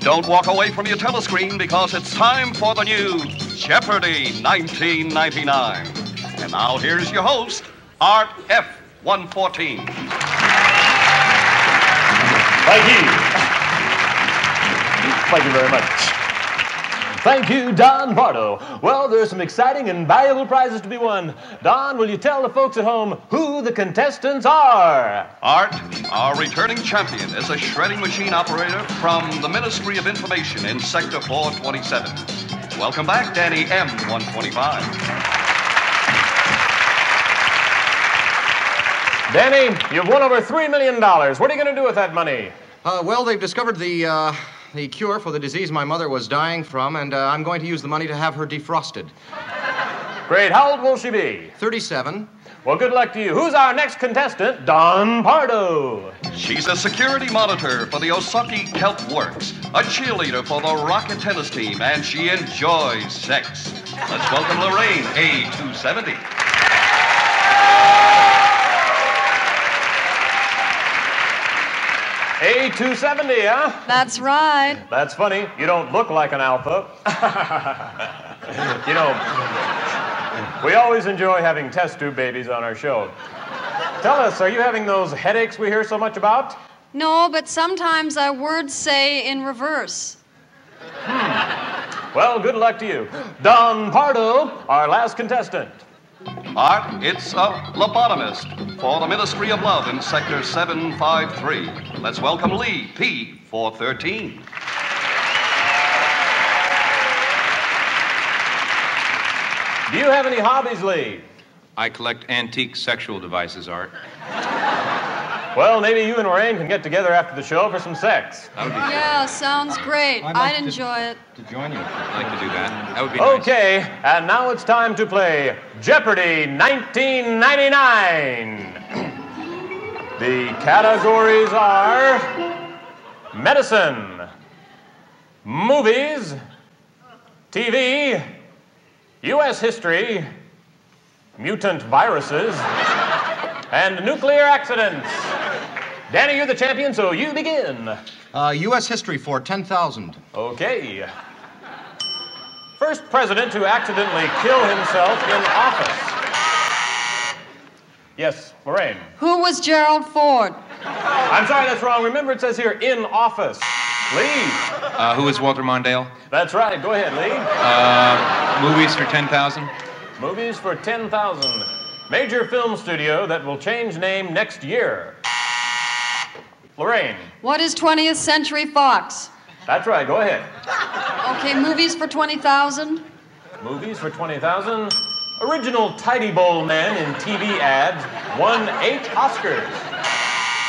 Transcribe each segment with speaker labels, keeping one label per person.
Speaker 1: Don't walk away from your telescreen because it's time for the new Jeopardy 1999. And now here's your host, Art F114.
Speaker 2: Thank you. Thank you very much. Thank you, Don Pardo. Well, there's some exciting and valuable prizes to be won. Don, will you tell the folks at home who the contestants are?
Speaker 1: Art, our returning champion, is a shredding machine operator from the Ministry of Information in Sector 427. Welcome back, Danny M125.
Speaker 2: Danny, you've won over $3 million. What are you going to do with that money?
Speaker 3: Uh, well, they've discovered the, uh, the cure for the disease my mother was dying from, and uh, I'm going to use the money to have her defrosted.
Speaker 2: Great. How old will she be?
Speaker 3: 37.
Speaker 2: Well, good luck to you. Who's our next contestant? Don Pardo.
Speaker 1: She's a security monitor for the Osaki Kelp Works, a cheerleader for the Rocket tennis team, and she enjoys sex. Let's welcome Lorraine, A270.
Speaker 2: A270, huh?
Speaker 4: That's right.
Speaker 2: That's funny. You don't look like an alpha. you know, we always enjoy having test tube babies on our show. Tell us, are you having those headaches we hear so much about?
Speaker 4: No, but sometimes our words say in reverse. Hmm.
Speaker 2: Well, good luck to you. Don Pardo, our last contestant.
Speaker 1: Art, it's a lobotomist for the Ministry of Love in Sector 753. Let's welcome Lee, P413.
Speaker 2: Do you have any hobbies, Lee?
Speaker 5: I collect antique sexual devices, Art.
Speaker 2: Well, maybe you and Lorraine can get together after the show for some sex.
Speaker 5: That would be
Speaker 4: Yeah, sounds great.
Speaker 5: I'd like
Speaker 4: I'd
Speaker 5: to-
Speaker 4: enjoy it.
Speaker 5: to join you. I'd like to do that. That would be nice.
Speaker 2: Okay, and now it's time to play Jeopardy 1999. the categories are medicine, movies, TV, U.S. history, mutant viruses, and nuclear accidents. Danny, you're the champion, so you begin.
Speaker 3: Uh, U.S. history for 10,000.
Speaker 2: Okay. First president to accidentally kill himself in office. Yes, Lorraine.
Speaker 4: Who was Gerald Ford?
Speaker 2: I'm sorry, that's wrong. Remember, it says here in office. Lee.
Speaker 5: Uh, who is Walter Mondale?
Speaker 2: That's right. Go ahead, Lee.
Speaker 5: Movies for 10,000?
Speaker 2: Movies for 10,000. Major film studio that will change name next year. Lorraine.
Speaker 4: What is 20th Century Fox?
Speaker 2: That's right. Go ahead.
Speaker 4: Okay, movies for 20,000?
Speaker 2: Movies for 20,000. Original Tidy Bowl Man in TV ads won eight Oscars.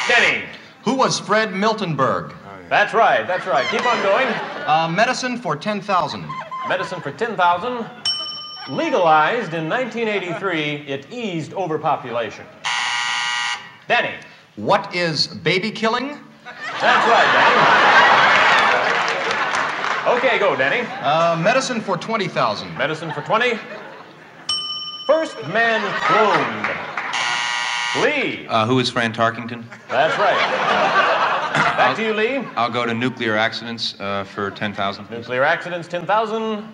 Speaker 2: Denny.
Speaker 3: Who was Fred Miltenberg?
Speaker 2: That's right. That's right. Keep on going.
Speaker 3: Uh, medicine for 10,000.
Speaker 2: Medicine for 10,000. Legalized in 1983, it eased overpopulation. Danny.
Speaker 3: What is baby killing?
Speaker 2: That's right, Danny. Okay, go, Danny.
Speaker 3: Uh, medicine for 20,000.
Speaker 2: Medicine for 20. First man cloned. Lee.
Speaker 5: Uh, who is Fran Tarkenton?
Speaker 2: That's right. Back to you, Lee.
Speaker 5: I'll go to nuclear accidents uh, for 10,000.
Speaker 2: Nuclear accidents, 10,000.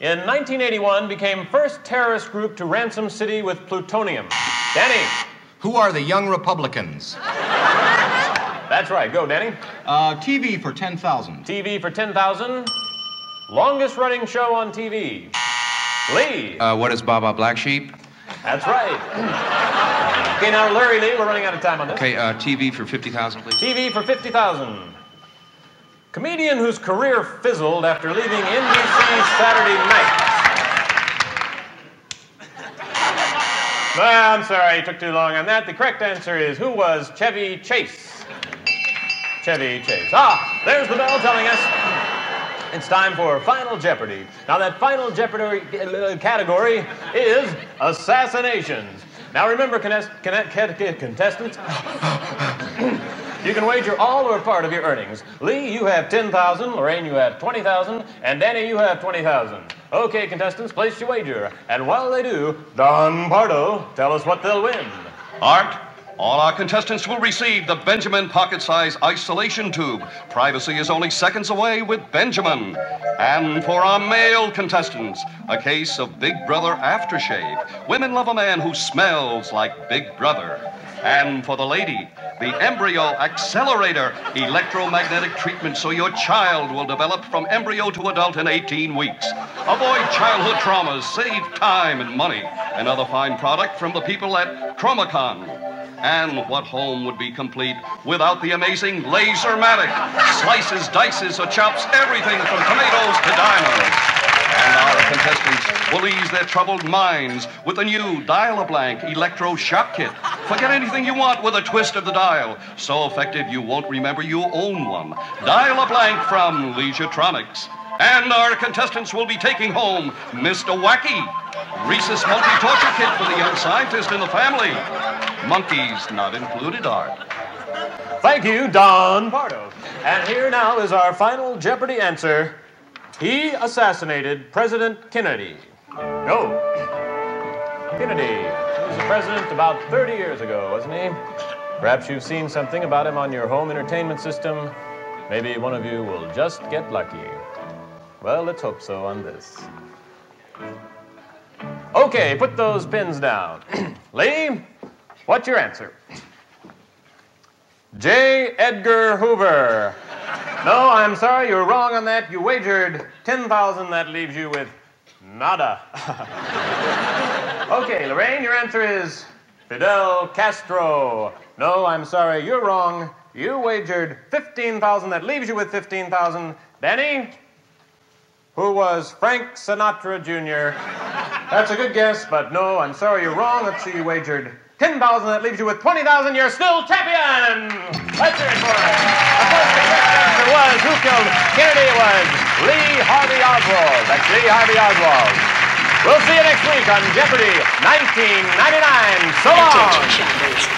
Speaker 2: In 1981, became first terrorist group to ransom city with plutonium. Danny.
Speaker 3: Who are the Young Republicans?
Speaker 2: That's right. Go, Danny.
Speaker 3: Uh, TV for 10,000.
Speaker 2: TV for 10,000. Longest running show on TV. Lee.
Speaker 5: Uh, what is Baa Baa Black Sheep?
Speaker 2: That's right. okay, now, Larry Lee, we're running out of time on this.
Speaker 5: Okay, uh, TV for 50,000, please.
Speaker 2: TV for 50,000. Comedian whose career fizzled after leaving NBC Saturday night. Well, I'm sorry, it took too long on that. The correct answer is who was Chevy Chase? Chevy Chase. Ah, there's the bell telling us it's time for Final Jeopardy. Now, that Final Jeopardy uh, category is assassinations. Now, remember, contest- contestants, you can wager all or part of your earnings. Lee, you have 10,000, Lorraine, you have 20,000, and Danny, you have 20,000. Okay, contestants, place your wager. And while they do, Don Pardo, tell us what they'll win.
Speaker 1: Art, All our contestants will receive the Benjamin pocket size isolation tube. Privacy is only seconds away with Benjamin. And for our male contestants, a case of Big Brother aftershave. Women love a man who smells like Big Brother. And for the lady, the embryo accelerator electromagnetic treatment so your child will develop from embryo to adult in 18 weeks. Avoid childhood traumas, save time and money. Another fine product from the people at Chromacon. And what home would be complete without the amazing Lasermatic? Slices, dices, or chops everything from tomatoes to diamonds. And our contestants will ease their troubled minds with the new Dial a Blank Electro Shock Kit. Forget anything you want with a twist of the dial. So effective you won't remember you own one. Dial a Blank from Leisuretronics. And our contestants will be taking home Mr. Wacky, Rhesus Monkey Torture Kit for the young scientist in the family. Monkeys not included, Art.
Speaker 2: Thank you, Don Pardo. And here now is our final Jeopardy answer. He assassinated President Kennedy. No. Kennedy. He was the president about 30 years ago, wasn't he? Perhaps you've seen something about him on your home entertainment system. Maybe one of you will just get lucky. Well, let's hope so on this. Okay, put those pins down. Lee, what's your answer? J. Edgar Hoover. No, I'm sorry, you're wrong on that. You wagered 10,000, that leaves you with nada. okay, Lorraine, your answer is Fidel Castro. No, I'm sorry, you're wrong. You wagered 15,000, that leaves you with 15,000. Danny, who was Frank Sinatra Jr. That's a good guess, but no, I'm sorry, you're wrong. Let's see, you wagered 10,000, that leaves you with 20,000. You're still champion! Let's hear it for it. Of course, the answer was who killed Kennedy? Was Lee Harvey Oswald. That's Lee Harvey Oswald. We'll see you next week on Jeopardy 1999. So long!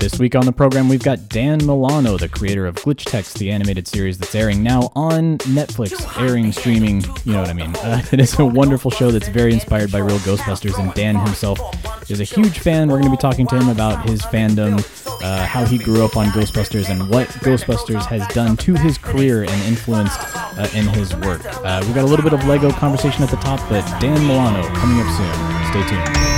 Speaker 6: This week on the program, we've got Dan Milano, the creator of Glitch Techs, the animated series that's airing now on Netflix, airing, streaming, you know what I mean. Uh, it is a wonderful show that's very inspired by real Ghostbusters, and Dan himself is a huge fan. We're going to be talking to him about his fandom, uh, how he grew up on Ghostbusters, and what Ghostbusters has done to his career and influenced uh, in his work. Uh, we've got a little bit of Lego conversation at the top, but Dan Milano coming up soon. Stay tuned.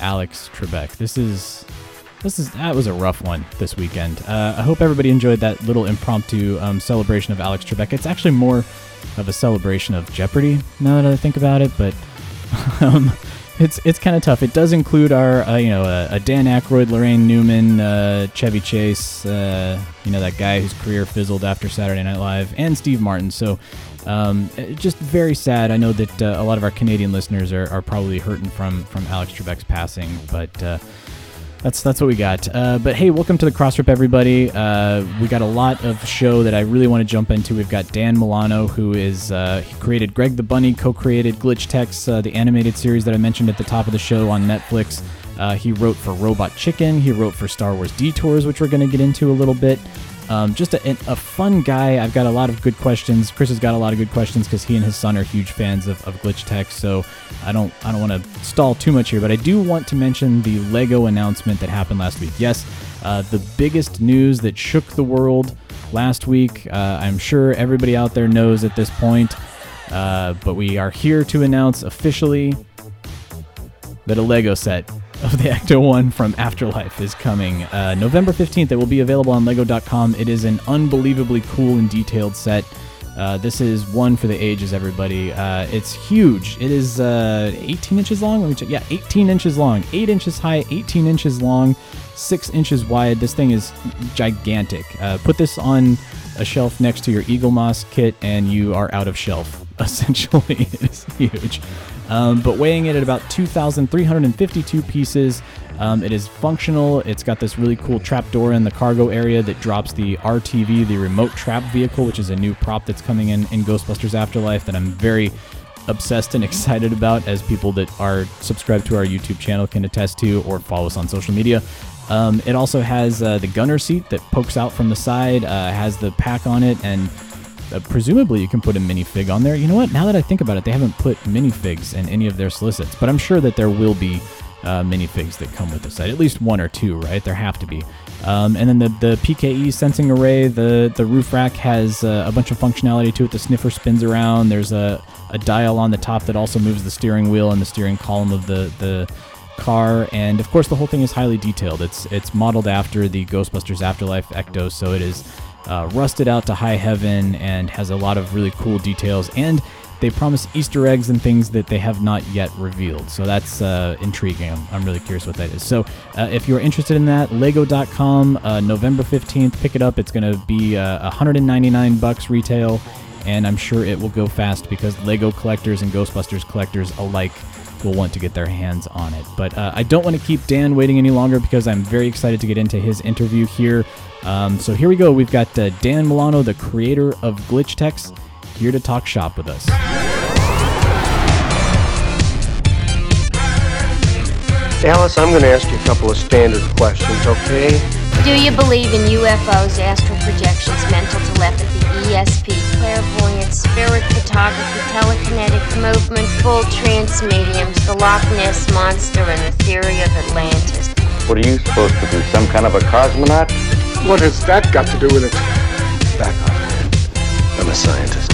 Speaker 6: Alex Trebek. This is this is that was a rough one this weekend. Uh, I hope everybody enjoyed that little impromptu um, celebration of Alex Trebek. It's actually more of a celebration of Jeopardy now that I think about it, but um, it's it's kind of tough. It does include our uh, you know uh, a Dan Aykroyd, Laraine Newman, uh, Chevy Chase, uh, you know that guy whose career fizzled after Saturday Night Live, and Steve Martin. So. Um, just very sad. I know that uh, a lot of our Canadian listeners are, are probably hurting from from Alex Trebek's passing, but uh, that's that's what we got. Uh, but hey, welcome to the Crossrip, everybody. Uh, we got a lot of show that I really want to jump into. We've got Dan Milano, who is uh, he created Greg the Bunny, co-created Glitch Techs, uh, the animated series that I mentioned at the top of the show on Netflix. Uh, he wrote for Robot Chicken. He wrote for Star Wars Detours, which we're going to get into a little bit. Um, just a, a, fun guy. I've got a lot of good questions. Chris has got a lot of good questions because he and his son are huge fans of, of Glitch Tech. So I don't I don't want to stall too much here, but I do want to mention the Lego announcement that happened last week. Yes, uh, the biggest news that shook the world last week. Uh, I'm sure everybody out there knows at this point, uh, but we are here to announce officially that a Lego set of the Ecto One from Afterlife is coming uh, November 15th. It will be available on Lego.com. It is an unbelievably cool and detailed set. Uh, this is one for the ages, everybody. Uh, it's huge. It is uh, 18 inches long. Let me check. Yeah, 18 inches long, 8 inches high, 18 inches long, 6 inches wide. This thing is gigantic. Uh, put this on a shelf next to your Eaglemoss kit, and you are out of shelf. Essentially, it's huge. Um, but weighing it at about 2,352 pieces. Um, it is functional. It's got this really cool trap door in the cargo area that drops the RTV, the remote trap vehicle, which is a new prop that's coming in in Ghostbusters Afterlife that I'm very obsessed and excited about, as people that are subscribed to our YouTube channel can attest to or follow us on social media. Um, it also has uh, the gunner seat that pokes out from the side, uh, has the pack on it, and uh, presumably you can put a minifig on there. You know what? Now that I think about it, they haven't put minifigs in any of their solicits, but I'm sure that there will be uh, minifigs that come with the set. At least one or two, right? There have to be. Um, and then the, the PKE sensing array, the, the roof rack has uh, a bunch of functionality to it. The sniffer spins around. There's a, a dial on the top that also moves the steering wheel and the steering column of the, the car. And of course, the whole thing is highly detailed. It's, it's modeled after the Ghostbusters Afterlife Ecto, so it is uh, rusted out to high heaven and has a lot of really cool details. And they promise Easter eggs and things that they have not yet revealed. So that's uh, intriguing. I'm, I'm, really curious what that is. So uh, if you're interested in that, Lego.com, uh, November 15th, pick it up. It's going to be uh, 199 bucks retail, and I'm sure it will go fast because Lego collectors and Ghostbusters collectors alike will want to get their hands on it. But uh, I don't want to keep Dan waiting any longer because I'm very excited to get into his interview here. Um, so here we go. We've got uh, Dan Milano, the creator of Glitch Techs here to talk shop with us.
Speaker 7: Alice, I'm going to ask you a couple of standard questions, okay?
Speaker 8: Do you believe in UFOs, astral projections, mental telepathy, ESP, clairvoyance, spirit photography, telekinetic movement, full trance mediums, the Loch Ness Monster, and the theory of Atlantis?
Speaker 7: What are you supposed to do, some kind of a cosmonaut?
Speaker 9: What has that got to do with it?
Speaker 7: Back off, man. I'm a scientist.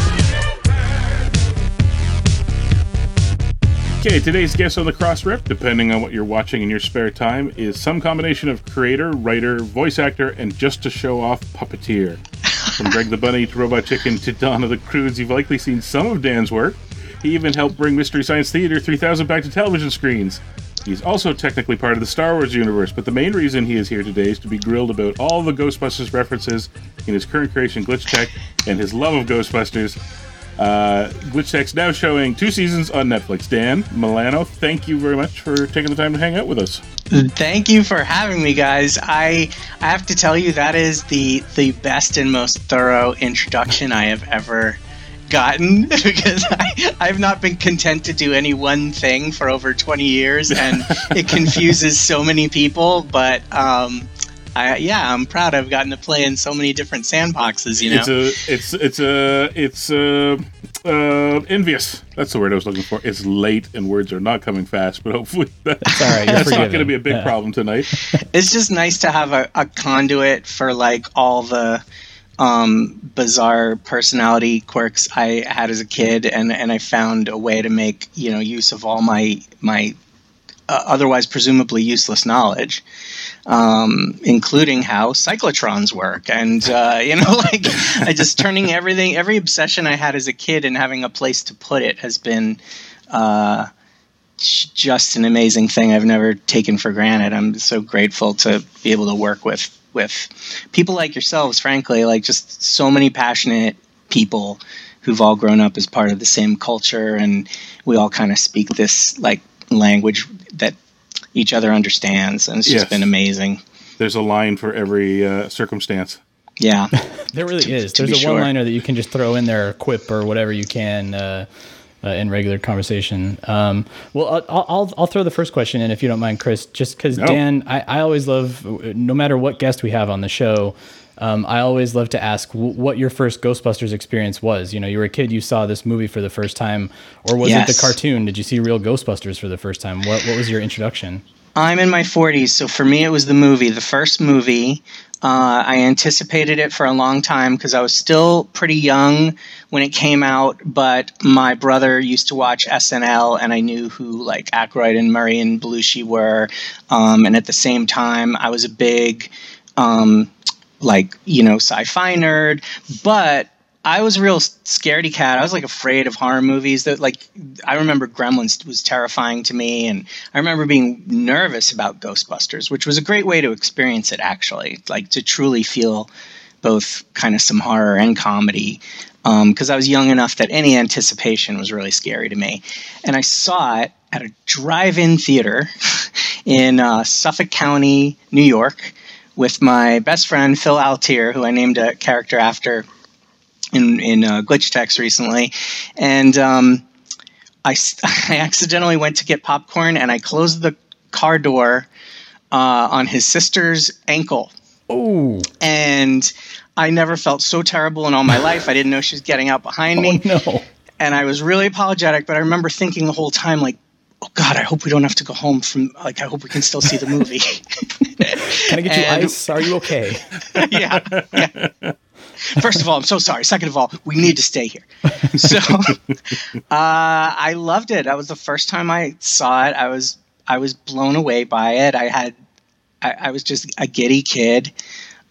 Speaker 10: Okay, today's guest on the Cross Rip, depending on what you're watching in your spare time, is some combination of creator, writer, voice actor, and just to show off puppeteer. From Greg the Bunny to Robot Chicken to Dawn of the Croods, you've likely seen some of Dan's work. He even helped bring Mystery Science Theater 3000 back to television screens. He's also technically part of the Star Wars universe, but the main reason he is here today is to be grilled about all the Ghostbusters references in his current creation, Glitch Tech, and his love of Ghostbusters. Uh, Glitch Techs now showing two seasons on Netflix. Dan Milano, thank you very much for taking the time to hang out with us.
Speaker 11: Thank you for having me, guys. I I have to tell you that is the the best and most thorough introduction I have ever gotten because I, I've not been content to do any one thing for over 20 years and it confuses so many people. But um, I, yeah, I'm proud I've gotten to play in so many different sandboxes. You know,
Speaker 10: it's a, it's it's a, it's a, uh, envious. That's the word I was looking for. It's late and words are not coming fast, but hopefully that's,
Speaker 6: all right.
Speaker 10: that's not going to be a big yeah. problem tonight.
Speaker 11: It's just nice to have a, a conduit for like all the um, bizarre personality quirks I had as a kid, and and I found a way to make you know use of all my my uh, otherwise presumably useless knowledge um, including how cyclotrons work, and uh, you know, like I just turning everything, every obsession I had as a kid, and having a place to put it has been. Uh, just an amazing thing I've never taken for granted. I'm so grateful to be able to work with with people like yourselves, frankly, like just so many passionate people who've all grown up as part of the same culture and we all kind of speak this like language each other understands, and it's just been amazing.
Speaker 10: There's a line for every uh, circumstance.
Speaker 11: Yeah,
Speaker 6: there really to, is. To There's a sure. one-liner that you can just throw in there, quip or whatever you can. Uh, uh, in regular conversation. Um, well, I'll, I'll, I'll throw the first question in if you don't mind, Chris. Just because no. Dan, I, I always love, no matter what guest we have on the show, um, I always love to ask w- what your first Ghostbusters experience was. You know, you were a kid, you saw this movie for the first time, or was yes. it the cartoon? Did you see real Ghostbusters for the first time? What What was your introduction?
Speaker 11: I'm in my 40s, so for me it was the movie. The first movie Uh, I anticipated it for a long time because I was still pretty young when it came out, but my brother used to watch SNL, and I knew who like Aykroyd and Murray and Belushi were. Um, and at the same time, I was a big um, like you know sci-fi nerd, but I was a real scaredy cat. I was like afraid of horror movies. That like I remember Gremlins was terrifying to me, and I remember being nervous about Ghostbusters, which was a great way to experience it. Actually, like to truly feel both kind of some horror and comedy, because um, I was young enough that any anticipation was really scary to me. And I saw it at a drive-in theater in uh, Suffolk County, New York, with my best friend Phil Altier, who I named a character after in in uh, Glitch Techs recently, and um, I I accidentally went to get popcorn and I closed the car door uh, on his sister's ankle.
Speaker 6: Oh,
Speaker 11: and I never felt so terrible in all my life. I didn't know she was getting out behind me.
Speaker 6: Oh, no.
Speaker 11: And I was really apologetic, but I remember thinking the whole time, like, oh God, I hope we don't have to go home from, like, I hope we can still see the movie.
Speaker 6: Can I get you
Speaker 11: And-
Speaker 6: ice? Are you okay?
Speaker 11: yeah, yeah. First of all, I'm so sorry. Second of all, we need to stay here. So uh, I loved it. That was the first time I saw it. I was I was blown away by it. I had I, I was just a giddy kid.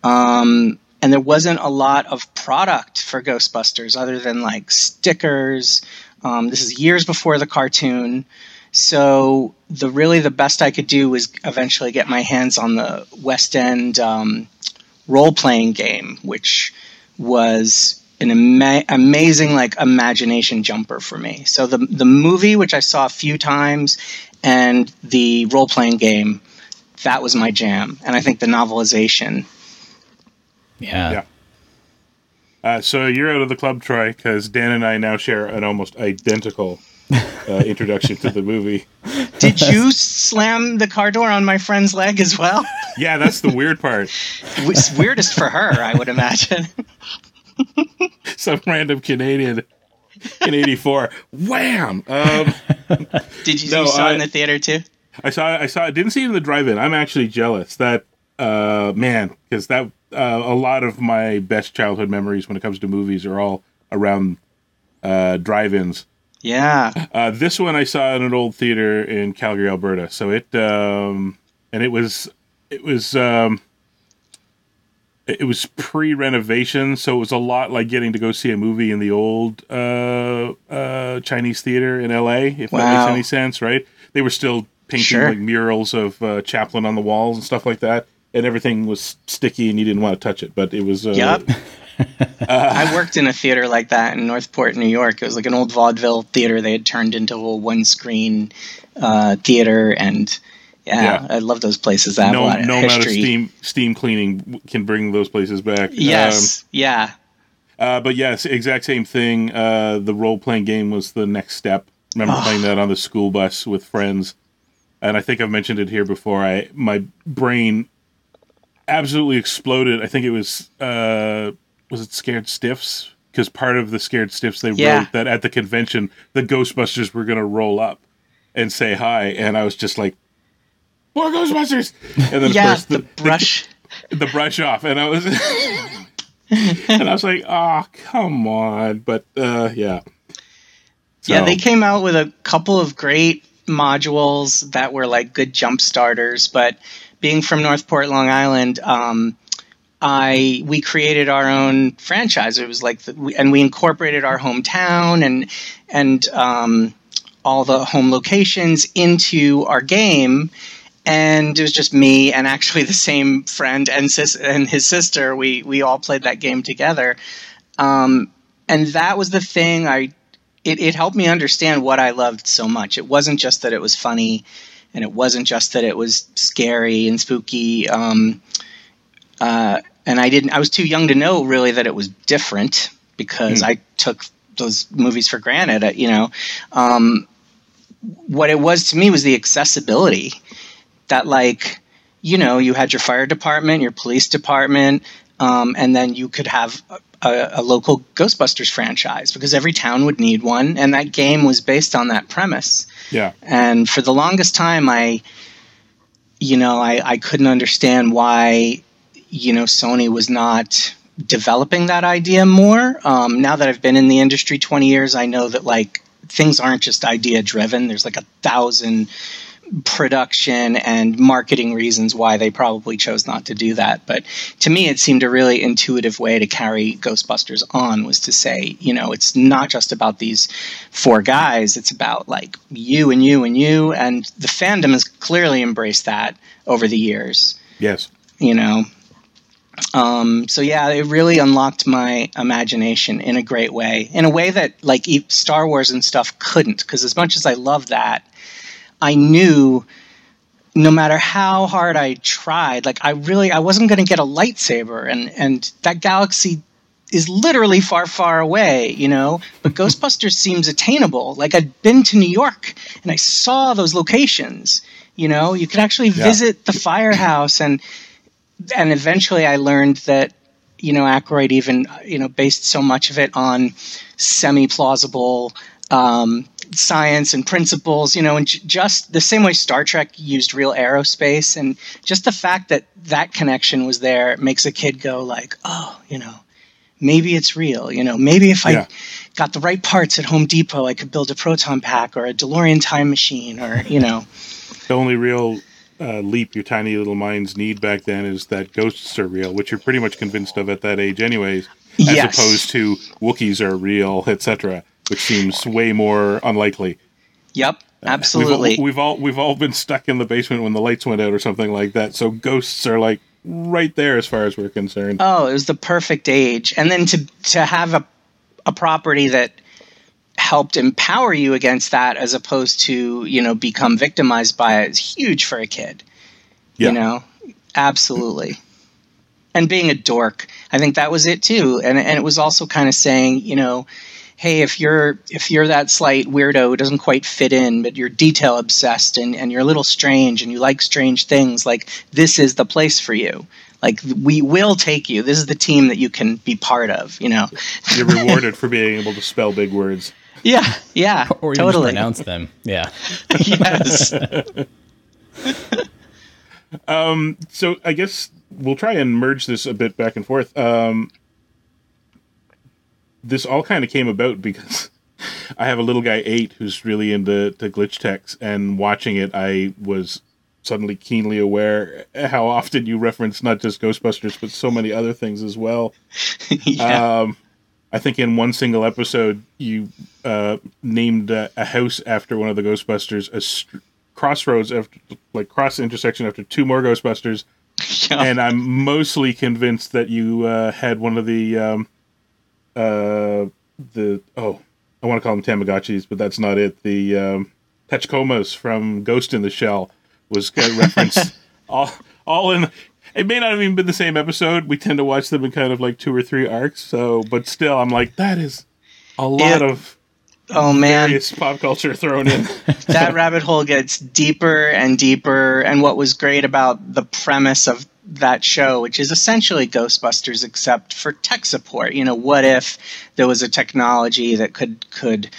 Speaker 11: Um, and there wasn't a lot of product for Ghostbusters other than like stickers. Um, this is years before the cartoon. So the really the best I could do was eventually get my hands on the West End um, role playing game, which was an ama- amazing like imagination jumper for me. So the the movie, which I saw a few times, and the role playing game, that was my jam. And I think the novelization.
Speaker 6: Yeah.
Speaker 10: Yeah. Uh, so you're out of the club, Troy, because Dan and I now share an almost identical uh, introduction to the movie.
Speaker 11: Did you slam the car door on my friend's leg as well?
Speaker 10: Yeah, that's the weird part.
Speaker 11: It's weirdest for her, I would imagine.
Speaker 10: Some random Canadian in '84, wham! Um,
Speaker 11: Did you,
Speaker 10: No,
Speaker 11: you saw
Speaker 10: I-
Speaker 11: it in the theater too?
Speaker 10: I saw. I saw. I didn't see it in the drive-in. I'm actually jealous that uh, man, because that uh, a lot of my best childhood memories when it comes to movies are all around uh, drive-ins.
Speaker 11: Yeah.
Speaker 10: Uh, this one I saw in an old theater in Calgary, Alberta. So it um, and it was it was um, it was pre-renovation, so it was a lot like getting to go see a movie in the old uh, uh, Chinese theater in L.A. If that makes any sense, right? They were still painting
Speaker 11: Sure.
Speaker 10: like murals of uh, Chaplin on the walls and stuff like that, and everything was sticky and you didn't want to touch it. But it was uh,
Speaker 11: Yep. I worked in a theater like that in Northport, New York. It was like an old vaudeville theater they had turned into a one screen uh, theater. And yeah,
Speaker 10: Yeah.
Speaker 11: I love those places a
Speaker 10: no no amount of steam steam cleaning can bring those places back.
Speaker 11: Yes. yeah.
Speaker 10: Um, uh, but yes, exact same thing. Uh, the role playing game was the next step. Remember
Speaker 11: Oh.
Speaker 10: playing that on the school bus with friends, and I think I've mentioned it here before. I my brain absolutely exploded. I think it was uh, was it Scared Stiffs because part of the Scared Stiffs they
Speaker 11: Yeah.
Speaker 10: wrote that at the convention the Ghostbusters were going to roll up and say hi, and I was just like, "More Ghostbusters!" And then of
Speaker 11: yeah,
Speaker 10: course
Speaker 11: the, brush.
Speaker 10: the brush off, and I was and I was like, "Oh, come on!" But uh, yeah,
Speaker 11: Yeah, they came out with a couple of great modules that were like good jump starters. But being from Northport, Long Island, um, I we created our own franchise. It was like, the, and we incorporated our hometown and and um, all the home locations into our game. And it was just me and actually the same friend and sis and his sister. We we all played that game together. Um, and that was the thing I it, it helped me understand what I loved so much. It wasn't just that it was funny, and it wasn't just that it was scary and spooky. Um, uh, and I didn't. I was too young to know really that it was different because I took those movies for granted. uh, You know, um, what it was to me was the accessibility. That like, you know, you had your fire department, your police department, um, and then you could have a, a local Ghostbusters franchise because every town would need one, and that game was based on that premise.
Speaker 10: yeah,
Speaker 11: And for the longest time, I, you know, I, I couldn't understand why, you know, Sony was not developing that idea more. Um, now that I've been in the industry 20 years, I know that like things aren't just idea driven. There's like a thousand production and marketing reasons why they probably chose not to do that. But to me, it seemed a really intuitive way to carry Ghostbusters on was to say, you know, it's not just about these four guys, it's about like you and you and you. And the fandom has clearly embraced that over the years.
Speaker 10: Yes.
Speaker 11: You know, um, so yeah, it really unlocked my imagination in a great way, in a way that like Star Wars and stuff couldn't. Because as much as I love that, I knew no matter how hard I tried, like I really I wasn't going to get a lightsaber, and and that galaxy is literally far, far away, you know. But Ghostbusters seems attainable. Like I'd been to New York and I saw those locations. You know, you could actually
Speaker 10: Yeah.
Speaker 11: visit the firehouse and and eventually I learned that you know Aykroyd even you know based so much of it on semi plausible um, science and principles, you know, and j- just the same way Star Trek used real aerospace, and just the fact that that connection was there makes a kid go like, oh, you know, maybe it's real, you know, maybe if I got the right parts at Home Depot, I could build a proton pack or a DeLorean time machine, or you know.
Speaker 10: The only real uh, leap your tiny little minds need back then is that ghosts are real, which you're pretty much convinced of at that age, anyways, as
Speaker 11: Yes.
Speaker 10: opposed to Wookiees are real, etc., which seems way more unlikely.
Speaker 11: Yep, absolutely.
Speaker 10: We've all, we've all we've all been stuck in the basement when the lights went out or something like that. So ghosts are like right there as far as we're concerned.
Speaker 11: Oh, it was the perfect age. And then to to have a a property that helped empower you against that as opposed to, you know, become victimized by it is huge for a kid.
Speaker 10: Yeah.
Speaker 11: You know? Absolutely. And being a dork. I think that was it too. And and it was also kind of saying, you know, hey, if you're if you're that slight weirdo who doesn't quite fit in, but you're detail obsessed and, and you're a little strange and you like strange things, like this is the place for you. Like we will take you. This is the team that you can be part of, you know.
Speaker 10: You're rewarded for being able to spell big words.
Speaker 11: Yeah, yeah.
Speaker 6: Or even just
Speaker 11: totally.
Speaker 6: pronounce them. Yeah.
Speaker 11: yes.
Speaker 10: Um, so I guess we'll try and merge this a bit back and forth. Um, this all kind of came about because I have a little guy eight who's really into to glitch techs, and watching it, I was suddenly keenly aware how often you reference not just Ghostbusters but so many other things as well.
Speaker 11: Yeah.
Speaker 10: Um, I think in one single episode you uh, named uh, a house after one of the Ghostbusters, a str- crossroads after like cross intersection after two more Ghostbusters, and I'm mostly convinced that you uh, had one of the um, uh, the oh I want to call them Tamagotchis, but that's not it. The um, Tachikomas from Ghost in the Shell was referenced all all in. It may not have even been the same episode. We tend to watch them in kind of like two or three arcs. So, but still, I'm like that is a lot
Speaker 11: Yeah.
Speaker 10: of
Speaker 11: Oh man,
Speaker 10: pop culture thrown in.
Speaker 11: that rabbit hole gets deeper and deeper. And what was great about the premise of that show, which is essentially Ghostbusters except for tech support. You know, what if there was a technology that could could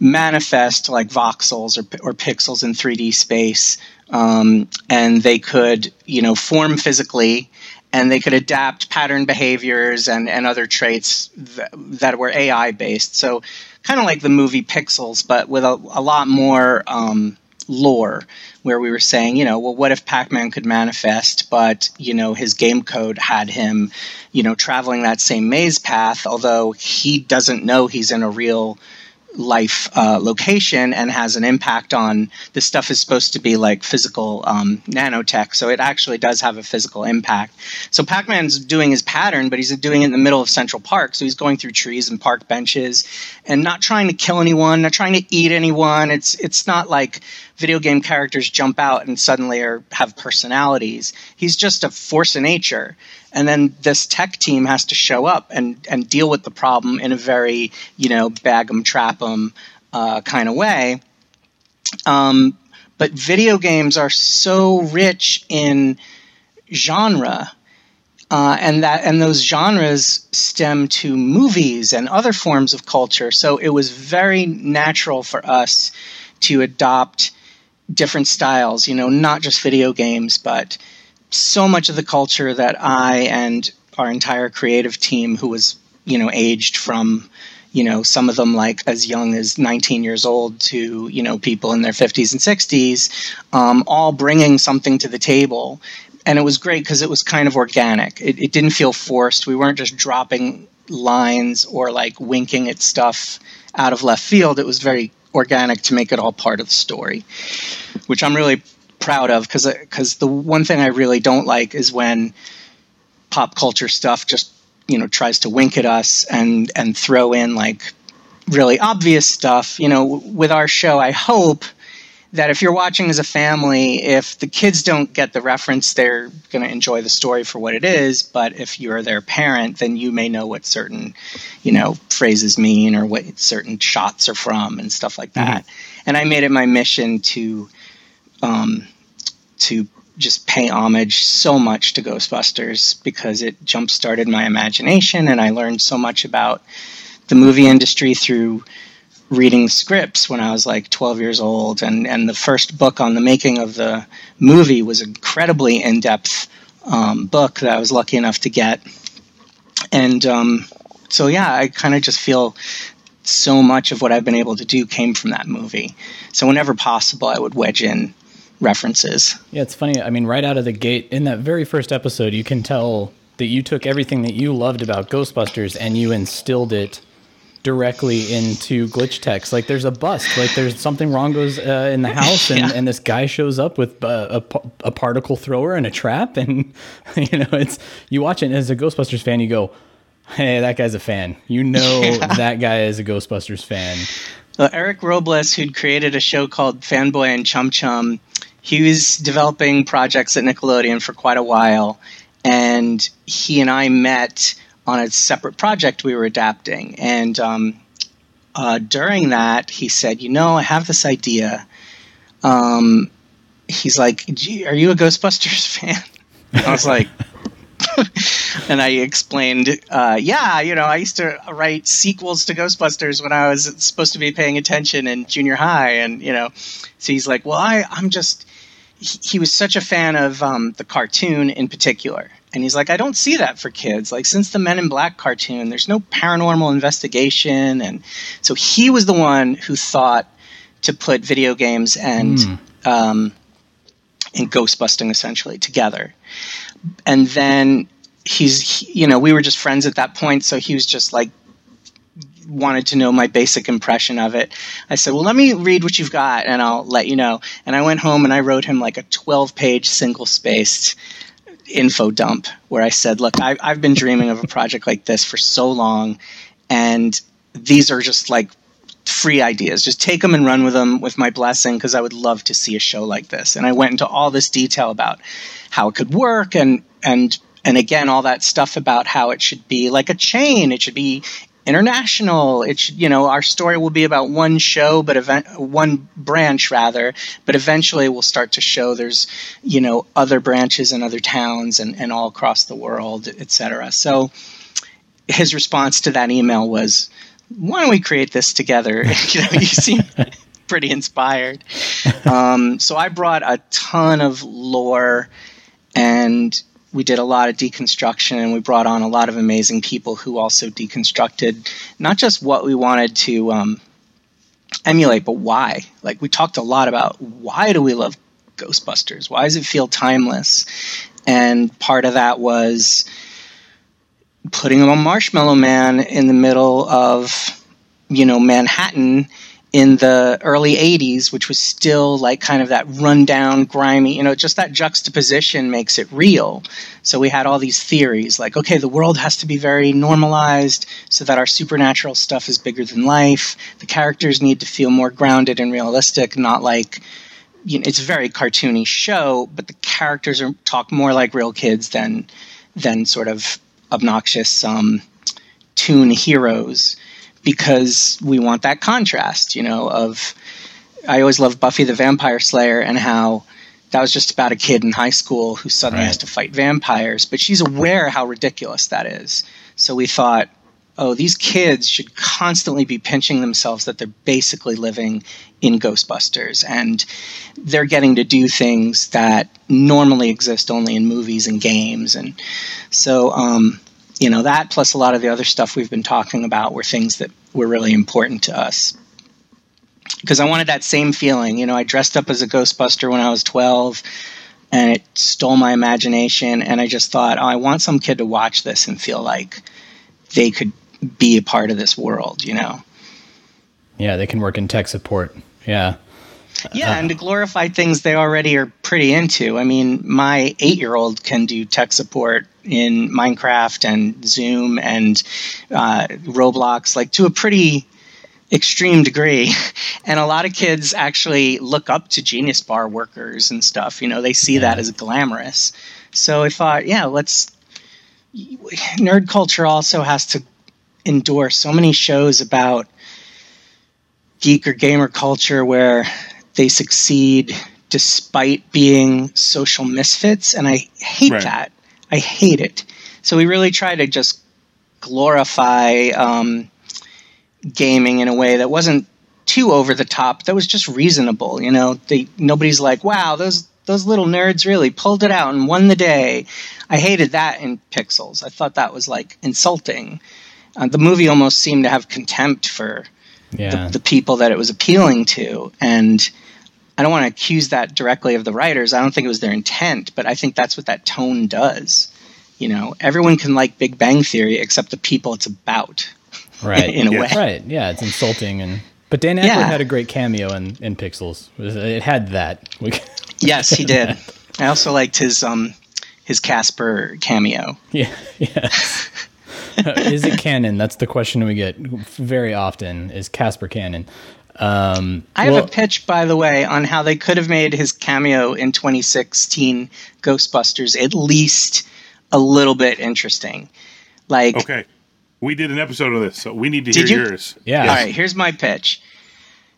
Speaker 11: manifest like voxels or, or pixels in 3D space, um, and they could you know form physically. And they could adapt pattern behaviors and, and other traits that, that were AI based. So, kind of like the movie Pixels, but with a, a lot more um, lore, where we were saying, you know, well, what if Pac Man could manifest, but, you know, his game code had him, you know, traveling that same maze path, although he doesn't know he's in a real life uh, location and has an impact on this stuff is supposed to be like physical um, nanotech so it actually does have a physical impact. So pac-man's doing his pattern but he's doing it in the middle of central park so he's going through trees and park benches and not trying to kill anyone not trying to eat anyone. It's it's not like video game characters jump out and suddenly are have personalities. He's just a force of nature and then this tech team has to show up and, and deal with the problem in a very you know bag 'em trap 'em uh, kind of way. Um, but video games are so rich in genre uh, and that and those genres stem to movies and other forms of culture. So it was very natural for us to adopt different styles you know not just video games but so much of the culture that I and our entire creative team, who was you know aged from you know some of them like as young as 19 years old to you know people in their 50s and 60s, um, all bringing something to the table. And it was great because it was kind of organic. It, it didn't feel forced. We weren't just dropping lines or like winking at stuff out of left field. It was very organic to make it all part of the story, which I'm really proud of because because the one thing I really don't like is when pop culture stuff just you know tries to wink at us and and throw in like really obvious stuff. You know, with our show, I hope that if you're watching as a family, if the kids don't get the reference, they're going to enjoy the story for what it is. But if you're their parent, then you may know what certain, you know, phrases mean or what certain shots are from and stuff like that. Mm-hmm. And I made it my mission to, um, to just pay homage so much to Ghostbusters because it jump started my imagination and I learned so much about the movie industry through reading scripts when I was like 12 years old, and and the first book on the making of the movie was an incredibly in depth um, book that I was lucky enough to get, and um, so yeah, I kind of just feel so much of what I've been able to do came from that movie. So whenever possible, I would wedge in references.
Speaker 6: Yeah, it's funny. I mean, right out of the gate in that very first episode, you can tell that you took everything that you loved about Ghostbusters and you instilled it directly into Glitch Techs. Like there's a bust, like there's something wrong goes uh, in the house, and, yeah. and this guy shows up with a, a, a, particle thrower and a trap, and you know it's you watch it as a Ghostbusters fan, you go, hey, that guy's a fan. You know yeah. that guy is a Ghostbusters fan.
Speaker 11: Well, Eric Robles, who'd created a show called Fanboy and Chum Chum, he was developing projects at Nickelodeon for quite a while, and he and I met on a separate project we were adapting. And um, uh, during that, he said, "You know, I have this idea." Um, he's like, "Are you a Ghostbusters fan?" I was like. and I explained, uh, yeah, you know, I used to write sequels to Ghostbusters when I was supposed to be paying attention in junior high, and you know, so he's like, well, I, I'm just. He, he was such a fan of um, the cartoon in particular, and he's like, I don't see that for kids. Like, since the Men in Black cartoon, there's no paranormal investigation. And so he was the one who thought to put video games and, mm. um, and ghost busting essentially together. And then he's, he, you know, we were just friends at that point. So he was just like, wanted to know my basic impression of it. I said, Well, let me read what you've got and I'll let you know. And I went home and I wrote him like a 12 page single spaced info dump where I said, look, I, I've been dreaming of a project like this for so long, and these are just like free ideas. Just take them and run with them with my blessing because I would love to see a show like this. And I went into all this detail about how it could work and and and again all that stuff about how it should be like a chain. It should be international. It should, you know, our story will be about one show, but event, one branch rather, but eventually we'll start to show there's, you know, other branches in other towns and, and all across the world, etc. So his response to that email was, why don't we create this together? you know, you seem pretty inspired. Um, so I brought a ton of lore and we did a lot of deconstruction and we brought on a lot of amazing people who also deconstructed not just what we wanted to um, emulate, but why. Like we talked a lot about why do we love Ghostbusters? Why does it feel timeless? And part of that was putting a Marshmallow Man in the middle of, you know, Manhattan in the early 80s, which was still like kind of that rundown, grimy, you know, just that juxtaposition makes it real. So we had all these theories like, okay, the world has to be very normalized so that our supernatural stuff is bigger than life. The characters need to feel more grounded and realistic, not like, you know, it's a very cartoony show, but the characters are talk more like real kids than than sort of obnoxious um, toon heroes because we want that contrast, you know, of I always loved Buffy the Vampire Slayer and how that was just about a kid in high school who suddenly right. has to fight vampires, but she's aware how ridiculous that is. So we thought, oh, these kids should constantly be pinching themselves that they're basically living in Ghostbusters and they're getting to do things that normally exist only in movies and games. And so, um, you know, that plus a lot of the other stuff we've been talking about were things that were really important to us. Because I wanted that same feeling. You know, I dressed up as a Ghostbuster when I was 12 and it stole my imagination. And I just thought, oh, I want some kid to watch this and feel like they could be a part of this world, you know?
Speaker 6: Yeah, they can work in tech support. Yeah.
Speaker 11: Yeah, uh-huh. and to glorify things they already are pretty into. I mean, my eight year old can do tech support in Minecraft and Zoom and uh, Roblox, like to a pretty extreme degree. And a lot of kids actually look up to Genius Bar workers and stuff. You know, they see that as glamorous. So I thought, yeah, let's. Nerd culture also has to endure so many shows about geek or gamer culture where they succeed despite being social misfits and i hate right. that i hate it. So we really try to just glorify um, gaming in a way that wasn't too over the top that was just reasonable you know? They, nobody's like wow those those little nerds really pulled it out and won the day. I hated that in pixels. I thought that was like insulting. Uh, the movie almost seemed to have contempt for yeah. the, the people that it was appealing to, and I don't want to accuse that directly of the writers. I don't think it was their intent, but I think that's what that tone does. You know, everyone can like Big Bang Theory except the people it's about.
Speaker 6: Right.
Speaker 11: in a
Speaker 6: yeah.
Speaker 11: way.
Speaker 6: Right. Yeah, it's insulting and but Dan Aykroyd yeah. had a great cameo in, in Pixels. It had that.
Speaker 11: yes, he did. I also liked his um his Casper cameo.
Speaker 6: Yeah. Yes. is it canon? That's the question we get very often. Is Casper canon? Um,
Speaker 11: I have well, a pitch, by the way, on how they could have made his cameo in 2016 Ghostbusters at least a little bit interesting. Like,
Speaker 10: okay, we did an episode of this, so we need to hear you? yours.
Speaker 6: Yeah.
Speaker 11: All right. Here's my pitch.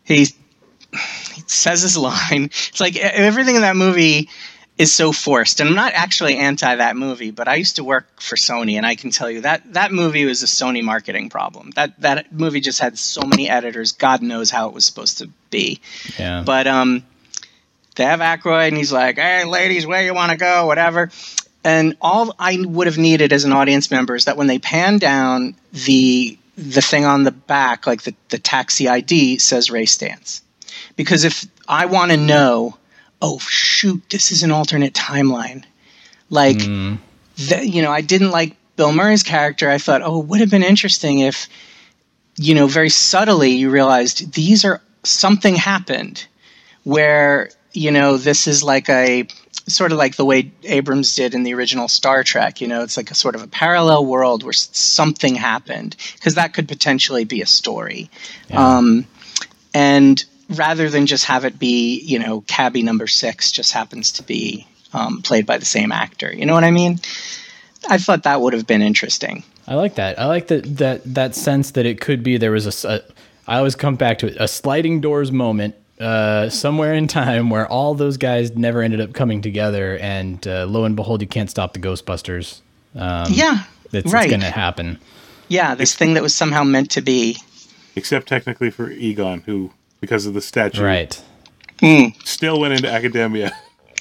Speaker 11: He, he says his line. It's like everything in that movie is so forced. And I'm not actually anti that movie, but I used to work for Sony, and I can tell you that that movie was a Sony marketing problem. That that movie just had so many editors. God knows how it was supposed to be.
Speaker 6: Yeah.
Speaker 11: But um, they have Aykroyd, and he's like, "Hey, ladies, where you want to go? Whatever." And all I would have needed as an audience member is that when they pan down the the thing on the back, like the, the taxi ID, says Ray Stantz. Because if I want to know oh shoot, this is an alternate timeline. Like, mm. the, you know, I didn't like Bill Murray's character. I thought, oh, it would have been interesting if, you know, very subtly you realized these are something happened where you know this is like a sort of like the way Abrams did in the original Star Trek. You know, it's like a sort of a parallel world where something happened because that could potentially be a story. Yeah. Um, and rather than just have it be, you know, cabbie number six just happens to be um, played by the same actor. You know what I mean? I thought that would have been interesting.
Speaker 6: I like that. I like that that that sense that it could be there was a. a I always come back to it, a sliding doors moment uh, somewhere in time where all those guys never ended up coming together, and uh, lo and behold, you can't stop the Ghostbusters.
Speaker 11: Um, yeah,
Speaker 6: that's
Speaker 11: right.
Speaker 6: it's going to happen.
Speaker 11: Yeah, this thing that was somehow meant to be.
Speaker 10: Except technically for Egon, who because of the statue.
Speaker 6: Right.
Speaker 11: Mm.
Speaker 10: Still went into academia.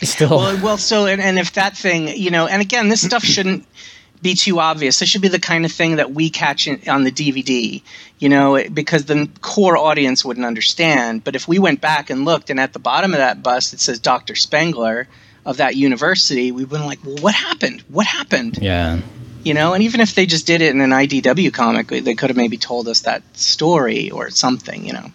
Speaker 6: Still.
Speaker 11: Well, well so, and, and if that thing, you know, and again, this stuff shouldn't be too obvious. This should be the kind of thing that we catch in, on the DVD, you know, because the core audience wouldn't understand. But if we went back and looked, and at the bottom of that bus it says Dr. Spengler of that university, we've been like, well, what happened? What happened?
Speaker 6: Yeah.
Speaker 11: You know, and even if they just did it in an IDW comic, they could have maybe told us that story or something, you know.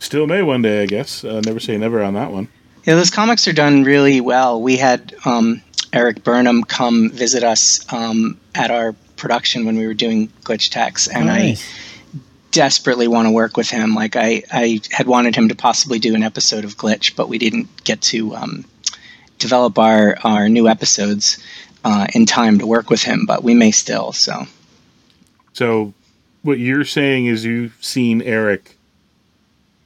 Speaker 10: Still may one day, I guess. Uh, never say never on that one.
Speaker 11: Yeah, those comics are done really well. We had um, Erik Burnham come visit us um, at our production when we were doing Glitch Techs, and nice. I desperately want to work with him. Like I, I had wanted him to possibly do an episode of Glitch, but we didn't get to um, develop our our new episodes uh, in time to work with him. But we may still. So,
Speaker 10: so what you're saying is you've seen Erik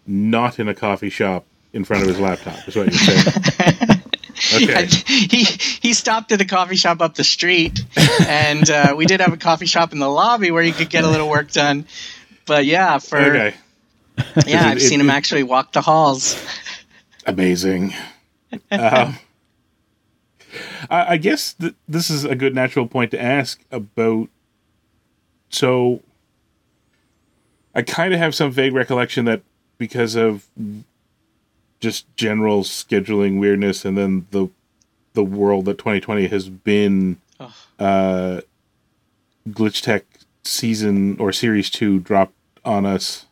Speaker 10: not in a coffee shop in front of his laptop. Is what you're saying. Okay.
Speaker 11: he he stopped at a coffee shop up the street, and uh, we did have a coffee shop in the lobby where you could get a little work done. But yeah, for
Speaker 10: Okay.
Speaker 11: yeah,
Speaker 10: It-
Speaker 11: I've
Speaker 10: it-
Speaker 11: seen him actually walk the halls.
Speaker 10: Amazing. um, I, I guess th- this is a good natural point to ask about. So, I kind of have some vague recollection that because of just general scheduling weirdness, and then the the world that 2020 has been, uh, Glitch Tech season or series two dropped on us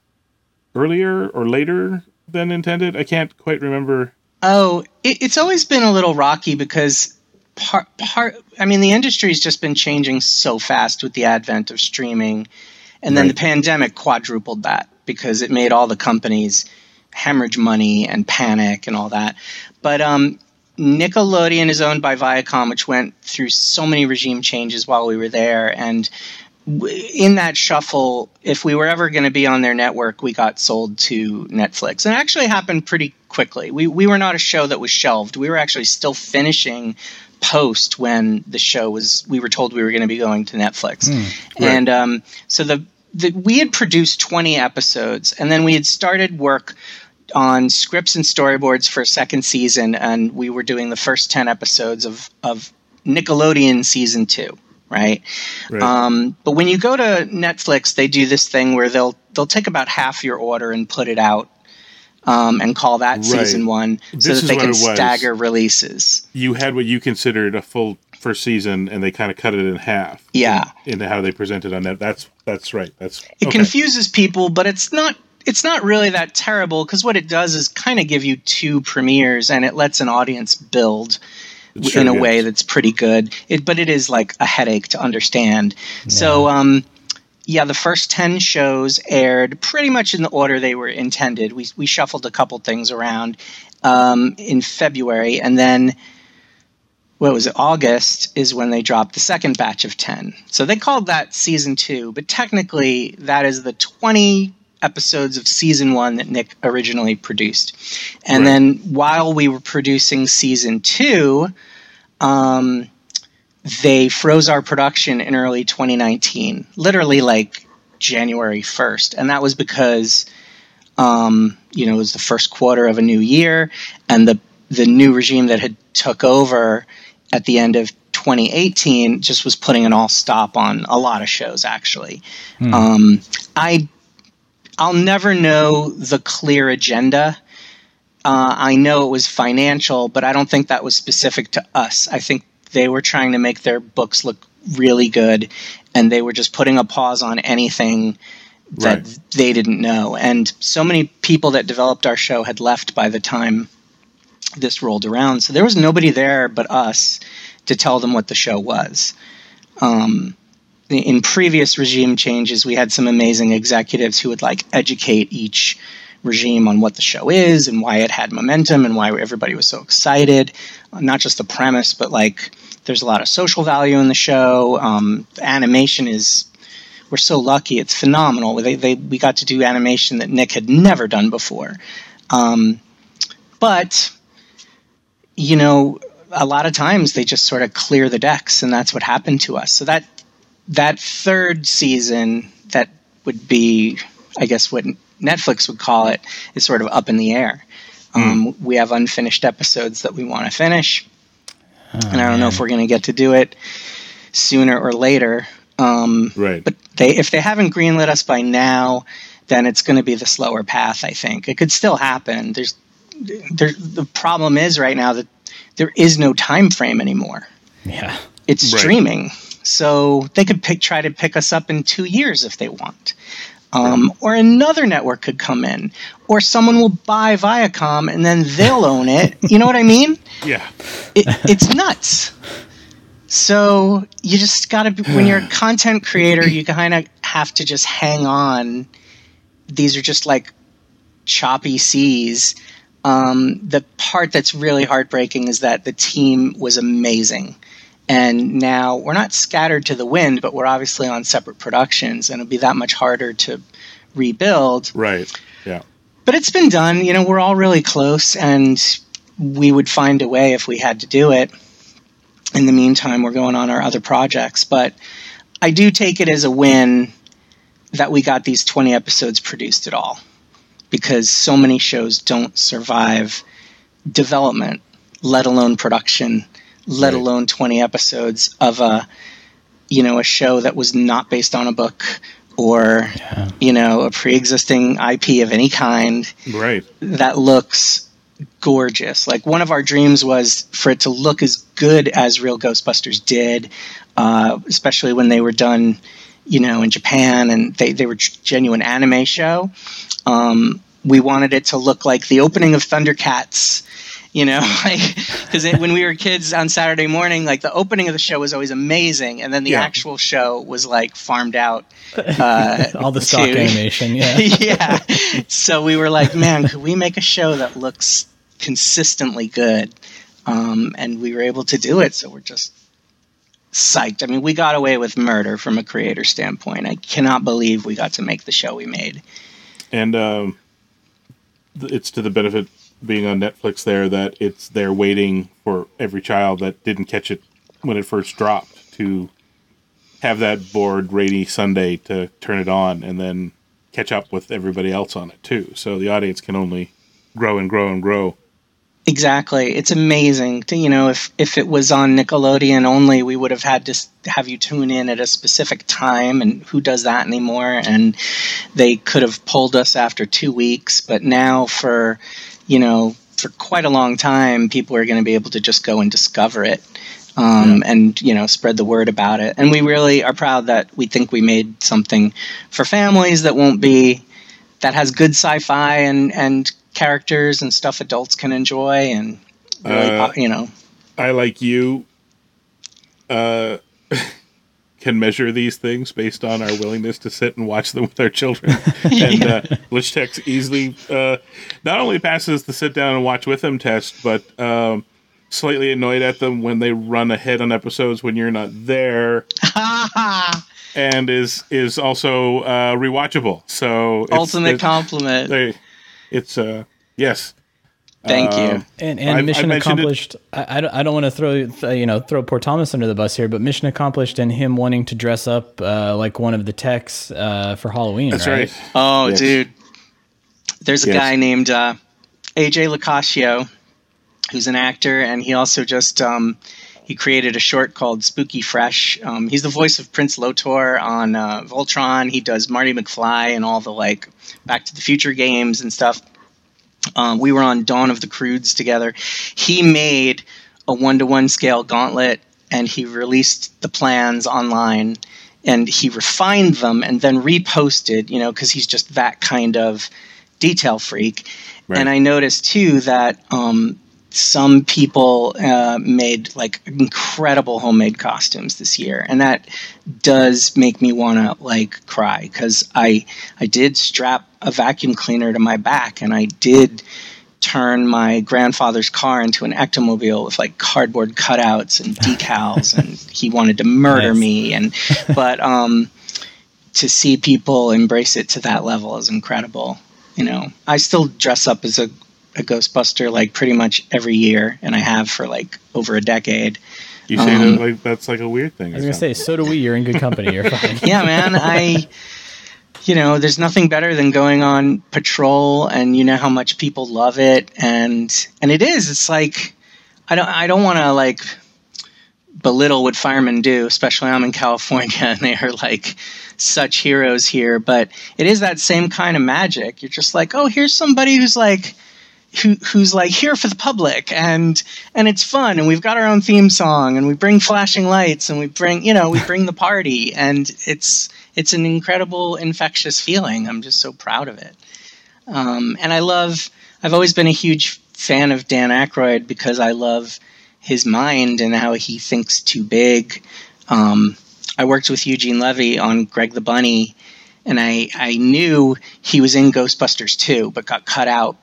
Speaker 10: earlier or later than intended. I can't quite remember.
Speaker 11: Oh, it, it's always been a little rocky because part part. I mean, the industry's just been changing so fast with the advent of streaming, and then
Speaker 10: Right.
Speaker 11: the pandemic quadrupled that because it made all the companies hemorrhage money and panic and all that. But um, Nickelodeon is owned by Viacom, which went through so many regime changes while we were there, and in that shuffle, if we were ever going to be on their network, we got sold to Netflix. And it actually happened pretty quickly. We, we were not a show that was shelved. We were actually still finishing post when the show was, we were told we were going to be going to Netflix. And um, so the, the, we had produced 20 episodes, and then we had started work on scripts and storyboards for a second season, and we were doing the first 10 episodes of, of Nickelodeon season two right?
Speaker 10: Right.
Speaker 11: Um, but when you go to Netflix, they do this thing where they'll they'll take about half your order and put it out, um, and call that
Speaker 10: Right.
Speaker 11: season one, so
Speaker 10: is
Speaker 11: that they can stagger releases.
Speaker 10: You had what you considered a full first season, and they kind of cut it in half.
Speaker 11: Yeah.
Speaker 10: In how they presented on that. That's that's right. That's
Speaker 11: It
Speaker 10: okay.
Speaker 11: confuses people, but it's not it's not really that terrible because what it does is kind of give you two premieres and it lets an audience build
Speaker 10: Sure,
Speaker 11: in a
Speaker 10: yes.
Speaker 11: way that's pretty good. It, but it is like a headache to understand. So, um, yeah, the first 10 shows aired pretty much in the order they were intended. We, we shuffled a couple things around um, in February, and then what was it, August is when they dropped the second batch of 10. So they called that season two, but technically that is the 20 episodes of season one that Nick originally produced. And then while we were producing season two, um, they froze our production in early 2019, literally like January 1st. And that was because, um, you know, it was the first quarter of a new year, and the the new regime that had took over at the end of 2018 just was putting an all stop on a lot of shows. Actually,
Speaker 12: Hmm.
Speaker 11: um, I I'll never know the clear agenda. Uh, I know it was financial, but I don't think that was specific to us. I think they were trying to make their books look really good, and they were just putting a pause on anything that
Speaker 10: Right.
Speaker 11: they didn't know. And so many people that developed our show had left by the time this rolled around. So there was nobody there but us to tell them what the show was. Um, in previous regime changes, we had some amazing executives who would like educate each regime on what the show is and why it had momentum and why everybody was so excited. Not just the premise, but like there's a lot of social value in the show. Um, animation is we're so lucky; it's phenomenal. They, they we got to do animation that Nick had never done before. Um, but you know, a lot of times they just sort of clear the decks, and that's what happened to us. So that that third season, that would be, I guess, what Netflix would call it, is sort of up in the air. Um, we have unfinished episodes that we want to finish, and I don't know if we're going to get to do it sooner or later. Um,
Speaker 10: right.
Speaker 11: But they, if they haven't greenlit us by now, then it's going to be the slower path. I think it could still happen. There's, there, the problem is right now that there is no time frame anymore.
Speaker 6: Yeah.
Speaker 11: It's
Speaker 6: Right.
Speaker 11: streaming, so they could pick, try to pick us up in two years if they want. Um, or another network could come in, or someone will buy Viacom and then they'll own it. You know what I mean?
Speaker 10: Yeah.
Speaker 11: It, it's nuts. So you just got to, when you're a content creator, you kind of have to just hang on. These are just like choppy seas. Um, the part that's really heartbreaking is that the team was amazing. And now we're not scattered to the wind, but we're obviously on separate productions, and it'll be that much harder to rebuild.
Speaker 10: Right. Yeah.
Speaker 11: But it's been done. You know, we're all really close, and we would find a way if we had to do it. In the meantime, we're going on our other projects, but I do take it as a win that we got these 20 episodes produced at all because so many shows don't survive development, let alone production, let
Speaker 10: Right.
Speaker 11: alone 20 episodes of a you know a show that was not based on a book or you know a pre-existing IP of any kind
Speaker 10: Right.
Speaker 11: that looks gorgeous. Like one of our dreams was for it to look as good as Real Ghostbusters did, uh, especially when they were done, you know, in Japan and they, they were genuine anime show. Um, we wanted it to look like the opening of Thundercats. You know, like because when we were kids on Saturday morning, like the opening of the show was always amazing, and then the
Speaker 6: Yeah.
Speaker 11: actual show was like farmed out. Uh,
Speaker 6: All the stock
Speaker 11: to-
Speaker 6: animation, yeah.
Speaker 11: yeah. So we were like, man, could we make a show that looks consistently good? Um, and we were able to do it. So we're just psyched. I mean, we got away with murder from a creator standpoint. I cannot believe we got to make the show we made.
Speaker 10: and um, it's to the benefit being on Netflix there that it's they're waiting for every child that didn't catch it when it first dropped to have that bored rainy Sunday to turn it on and then catch up with everybody else on it too. So the audience can only grow and grow and grow.
Speaker 11: Exactly. It's amazing to, you know, if, if it was on Nickelodeon only, we would have had to have you tune in at a specific time, and who does that anymore? And they could have pulled us after two weeks, but now for, you know, for quite a long time, people are going to be able to just go and discover it. Um, and you know spread the word about it and we really are proud that we think we made something for families that won't be that has good sci-fi and and characters and stuff adults can enjoy and really,
Speaker 10: Uh,
Speaker 11: you know
Speaker 10: I like you uh, can measure these things based on our willingness to sit and watch them with our children. and uh, Glitch Techs easily uh, not only passes the sit down and watch with them test, but um, slightly annoyed at them when they run ahead on episodes when you're not there. and is is also uh, rewatchable. So
Speaker 11: ultimate
Speaker 10: it's-
Speaker 11: compliment
Speaker 10: they, it's uh yes.
Speaker 11: Thank you.
Speaker 10: Um,
Speaker 6: And, and
Speaker 10: I've- I've
Speaker 6: mission accomplished. I, I don't, I don't want to throw th- you know throw poor Thomas under the bus here, but mission accomplished and him wanting to dress up uh, like one of the techs uh, for Halloween.
Speaker 11: That's
Speaker 6: right.
Speaker 11: Oh,
Speaker 6: Yes.
Speaker 11: dude. There's a
Speaker 6: Yes.
Speaker 11: guy named uh, AJ Locascio, who's an actor, and he also just um, he created a short called Spooky Fresh. Um, he's the voice of Prince Lotor on uh, Voltron. He does Marty McFly and all the like Back to the Future games and stuff. Um, we were on Dawn of the Croods together. He made a one to one scale gauntlet and he released the plans online and he refined them and then reposted, you know, because he's just that kind of detail freak. And I noticed too that um, some people uh, made like incredible homemade costumes this year, and that does make me want to like cry because I I did strap a vacuum cleaner to my back, and I did turn my grandfather's car into an ectomobile with like cardboard cutouts and decals, and he wanted to murder
Speaker 6: Nice.
Speaker 11: me, and but um, to see people embrace it to that level is incredible. You know, I still dress up as a, a Ghostbuster like pretty much every year, and I have for like over a decade.
Speaker 10: You say
Speaker 11: Um,
Speaker 10: that like that's like a weird thing.
Speaker 6: I was gonna say, so do we. You're in good company. You're fine.
Speaker 11: yeah, man. I, you know, there's nothing better than going on patrol, and you know how much people love it, and and it is. It's like I don't I don't want to like belittle what firemen do, especially I'm in California, and they are like such heroes here. But it is that same kind of magic. You're just like, oh, here's somebody who's like who, who's like here for the public and and it's fun and we've got our own theme song and we bring flashing lights and we bring you know we bring the party and it's it's an incredible infectious feeling. I'm just so proud of it. Um, and i love i've always been a huge fan of dan Aykroyd because i love his mind and how he thinks too big. Um, i worked with eugene levy on greg the bunny and I, I knew he was in ghostbusters 2 but got cut out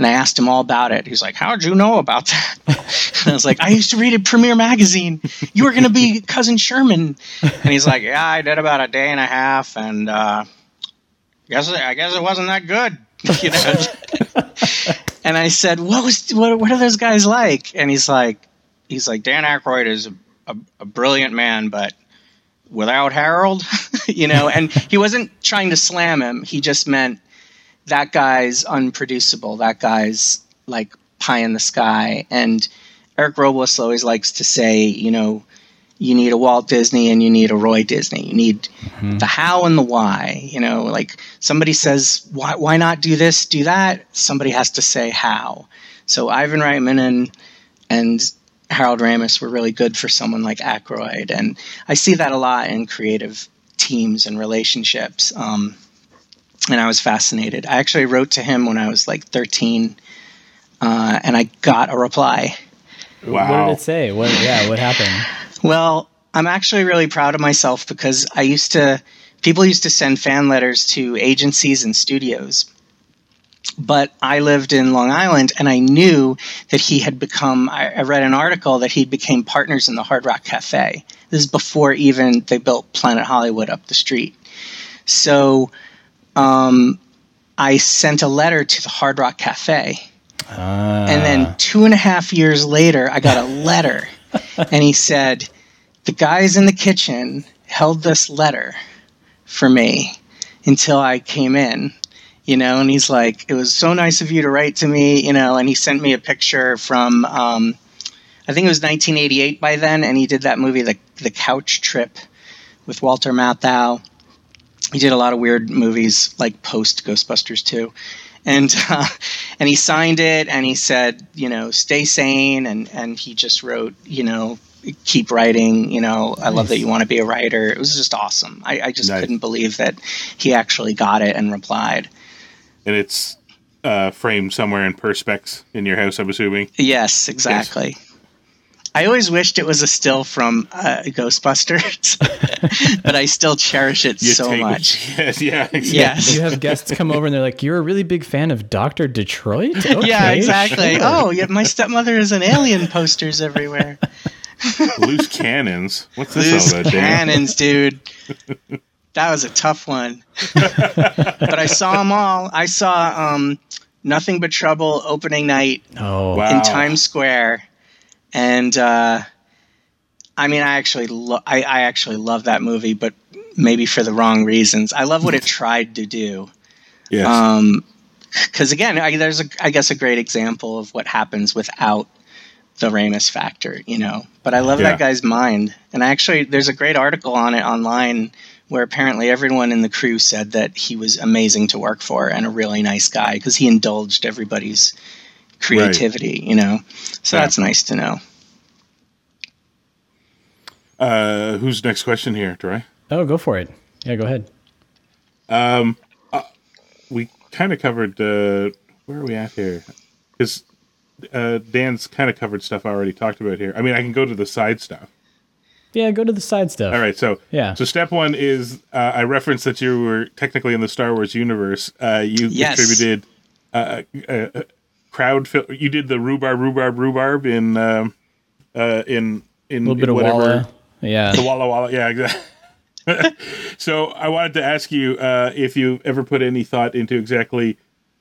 Speaker 11: and I asked him all about it. He's like, "How'd you know about that?" and I was like, "I used to read it Premiere magazine. You were going to be cousin Sherman." And he's like, "Yeah, I did about a day and a half, and uh, guess I guess it wasn't that good." you know. and I said, "What was what? What are those guys like?" And he's like, he's like, Dan Aykroyd is a, a, a brilliant man, but without Harold, you know. And he wasn't trying to slam him. He just meant that guy's unproducible. That guy's like pie in the sky. And Eric Robles always likes to say, you know, you need a Walt Disney and you need a Roy Disney. You need
Speaker 6: Mm-hmm.
Speaker 11: the how and the why. You know, like somebody says, why, why not do this, do that? Somebody has to say how. So Ivan Reitman and and Harold Ramis were really good for someone like Aykroyd, and I see that a lot in creative teams and relationships. Um, and I was fascinated. I actually wrote to him when I was like 13, uh, and I got a reply. Wow.
Speaker 6: What did it say? What? Yeah, what happened?
Speaker 11: Well, I'm actually really proud of myself because I used to, people used to send fan letters to agencies and studios. But I lived in Long Island and I knew that he had become, I, I read an article that he became partners in the Hard Rock Cafe. This is before even they built Planet Hollywood up the street. So um, I sent a letter to the Hard Rock Cafe.
Speaker 6: Ah.
Speaker 11: And then two and a half years later, I got a letter, and he said, The guys in the kitchen held this letter for me until I came in, you know, and he's like, It was so nice of you to write to me, you know, and he sent me a picture from, um, I think it was 1988 by then, and he did that movie, The, the Couch Trip, with Walter Matthau. He did a lot of weird movies like post Ghostbusters 2 and uh, and he signed it and he said you know stay sane and and he just wrote you know keep writing you know i love that you want to be a writer. It was just awesome. I, I just
Speaker 10: Nice.
Speaker 11: couldn't believe that he actually got it and replied.
Speaker 10: And it's uh, framed somewhere in Perspex in your house, I'm assuming.
Speaker 11: yes exactly i always wished it was a still from uh, ghostbusters but i still cherish it
Speaker 10: You
Speaker 11: so
Speaker 10: take
Speaker 11: much
Speaker 10: you yeah, exactly.
Speaker 11: Yes.
Speaker 6: You have guests come over and they're like, "You're a really big fan of Doctor Detroit."
Speaker 11: yeah exactly
Speaker 6: sure.
Speaker 11: oh yeah my stepmother is an alien posters everywhere
Speaker 10: Loose cannons. What's this
Speaker 11: Loose
Speaker 10: all about, Dan?
Speaker 11: cannons, dude. That was a tough one. but I saw them all. I saw um, Nothing But Trouble opening night
Speaker 6: Oh,
Speaker 11: in Times Square, and uh, I mean, I actually, lo- I, I actually love that movie, but maybe for the wrong reasons. I love what it tried to do.
Speaker 10: Yes.
Speaker 11: Um, because again, I, there's a, I guess, a great example of what happens without the Ramis factor, you know. But I love
Speaker 10: Yeah.
Speaker 11: that guy's mind, and actually, there's a great article on it online where apparently everyone in the crew said that he was amazing to work for and a really nice guy because he indulged everybody's creativity, you know. So
Speaker 10: Yeah.
Speaker 11: that's nice to know.
Speaker 10: Uh, who's next question here, Troy?
Speaker 6: Oh, go for it. Yeah, go ahead.
Speaker 10: Um, uh, we kind of covered. Uh, where are we at here? Because uh, Dan's kind of covered stuff I already talked about here. I mean, I can go to the side stuff.
Speaker 6: Yeah, go to the side stuff.
Speaker 10: All right, so
Speaker 6: Yeah.
Speaker 10: so step one is uh, I referenced that you were technically in the Star Wars universe. Uh, you
Speaker 11: Yes.
Speaker 10: distributed uh, uh, uh, crowd. Fil- you did the rhubarb, rhubarb, rhubarb in um, uh, in in
Speaker 6: A little bit
Speaker 10: in
Speaker 6: of
Speaker 10: whatever
Speaker 6: Walla. Yeah.
Speaker 10: the Walla Walla. Yeah, exactly. so I wanted to ask you uh, if you ever put any thought into exactly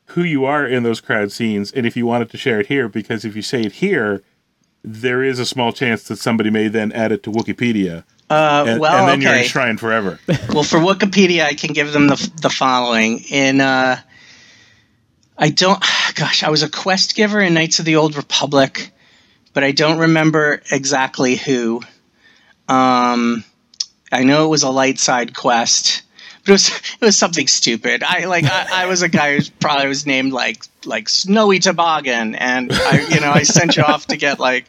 Speaker 10: who you are in those crowd scenes, and if you wanted to share it here, because if you say it here, there is a small chance that somebody may then add it to Wikipedia.
Speaker 11: Uh,
Speaker 10: and,
Speaker 11: well,
Speaker 10: and then you're enshrined forever.
Speaker 11: well, for Wikipedia, I can give them the, the following. In uh, I don't, gosh, I was a quest giver in Knights of the Old Republic, but I don't remember exactly who. Um, I know it was a light side quest, it was it was something stupid. I like I, I was a guy who probably was named like like Snowy Toboggan, and I you know I sent you off to get like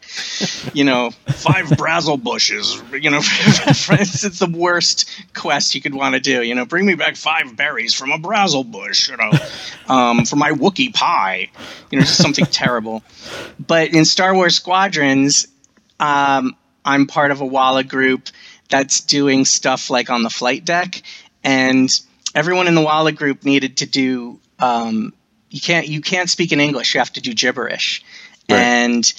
Speaker 11: you know five brazel bushes. You know, it's the worst quest you could want to do. You know, bring me back five berries from a brazel bush. You know, um, for my Wookie pie. You know, just something terrible. But in Star Wars Squadrons, um, I'm part of a Walla group that's doing stuff like on the flight deck, and everyone in the Walla group needed to do. Um, you can't you can't speak in English. You have to do gibberish, and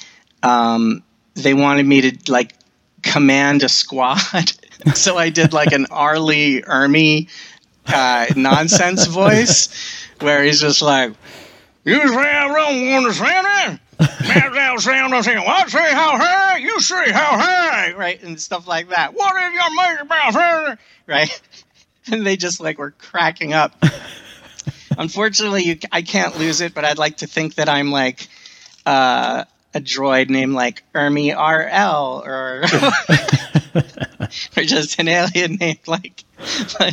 Speaker 11: um, they wanted me to like command a squad. so I did like an R. Lee Ermey uh, nonsense voice, where he's just like, You say I don't understand? That's how sound I'm saying. Well, say how high, you say how high, right? And stuff like that. What is your measure about? Right? And they just like were cracking up. Unfortunately, you, I can't lose it, but I'd like to think that I'm like uh, a droid named like Ermi RL or or just an alien named like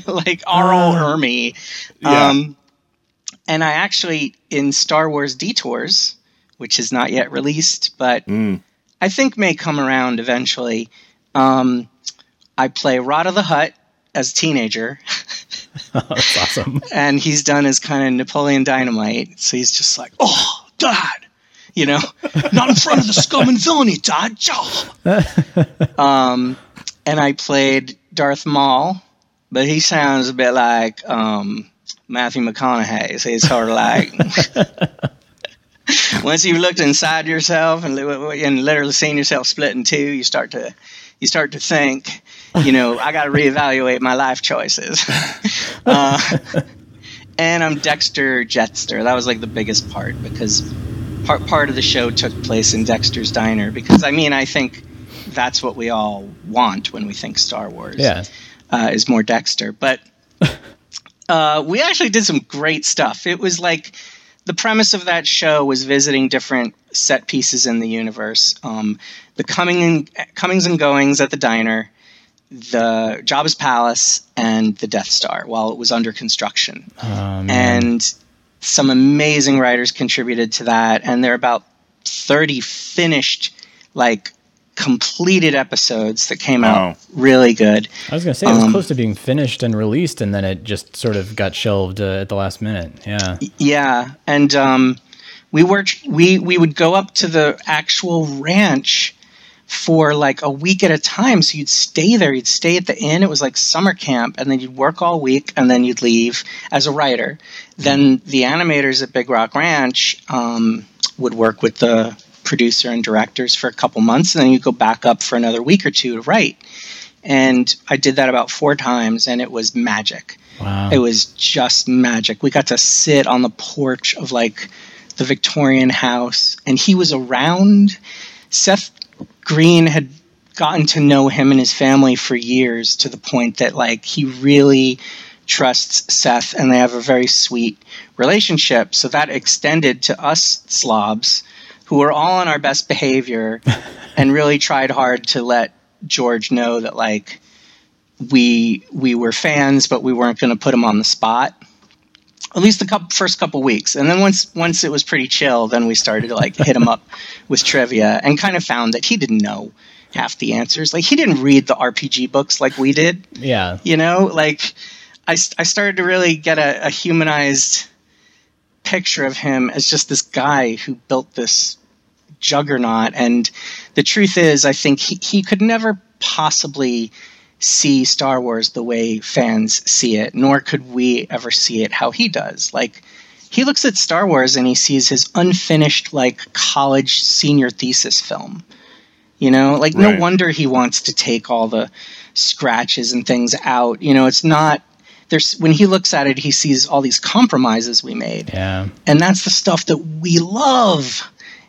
Speaker 11: like Arl Ermi.
Speaker 10: Yeah.
Speaker 11: Um, and I actually in Star Wars Detours, which is not yet released, but
Speaker 10: Mm.
Speaker 11: I think may come around eventually. Um, I play Rotta the Hutt as a teenager.
Speaker 6: That's awesome.
Speaker 11: and he's done as kind of Napoleon Dynamite. So he's just like, oh, Dad, you know, not in front of the scum and villainy, Dad. um, and I played Darth Maul, but he sounds a bit like um, Matthew McConaughey. So he's sort of like. Once you've looked inside yourself and, and literally seen yourself split in two, you start to you start to think, you know, I got to reevaluate my life choices. uh, and I'm Dexter Jettster. That was like the biggest part because part part of the show took place in Dexter's diner. Because I mean, I think that's what we all want when we think Star Wars.
Speaker 6: Yeah.
Speaker 11: uh, is more Dexter, but uh, we actually did some great stuff. It was like the premise of that show was visiting different set pieces in the universe. Um, the coming and, comings and goings at the diner, the Jabba's palace, and the Death Star while it was under construction.
Speaker 6: Oh,
Speaker 11: and some amazing writers contributed to that. And there are about thirty finished, like completed episodes that came out really good.
Speaker 6: I was gonna say it was
Speaker 11: Um,
Speaker 6: close to being finished and released, and then it just sort of got shelved uh, at the last minute. Yeah.
Speaker 11: Yeah, and um, we worked. We we would go up to the actual ranch for like a week at a time. So you'd stay there. You'd stay at the inn. It was like summer camp, and then you'd work all week, and then you'd leave as a writer. Then the animators at Big Rock Ranch um, would work with the producer and directors for a couple months, and then you'd go back up for another week or two to write. And I did that about four times, and it was magic.
Speaker 6: Wow.
Speaker 11: It was just magic. We got to sit on the porch of like the Victorian house, and he was around. Seth Green had gotten to know him and his family for years to the point that like he really trusts Seth and they have a very sweet relationship. So that extended to us slobs who were all on our best behavior and really tried hard to let George know that like we we were fans, but we weren't going to put him on the spot. At least the couple, first couple weeks, and then once once it was pretty chill, then we started to like hit him up with trivia, and kind of found that he didn't know half the answers. Like he didn't read the RPG books like we did.
Speaker 6: Yeah.
Speaker 11: You know, like i, I started to really get a, a humanized picture of him as just this guy who built this juggernaut. And the truth is, I think he, he could never possibly see Star Wars the way fans see it, nor could we ever see it how he does. Like, he looks at Star Wars and he sees his unfinished, like, college senior thesis film. You know, like,
Speaker 10: Right.
Speaker 11: no wonder he wants to take all the scratches and things out. You know, it's not. There's when he looks at it, he sees all these compromises we made
Speaker 6: Yeah.
Speaker 11: and that's the stuff that we love.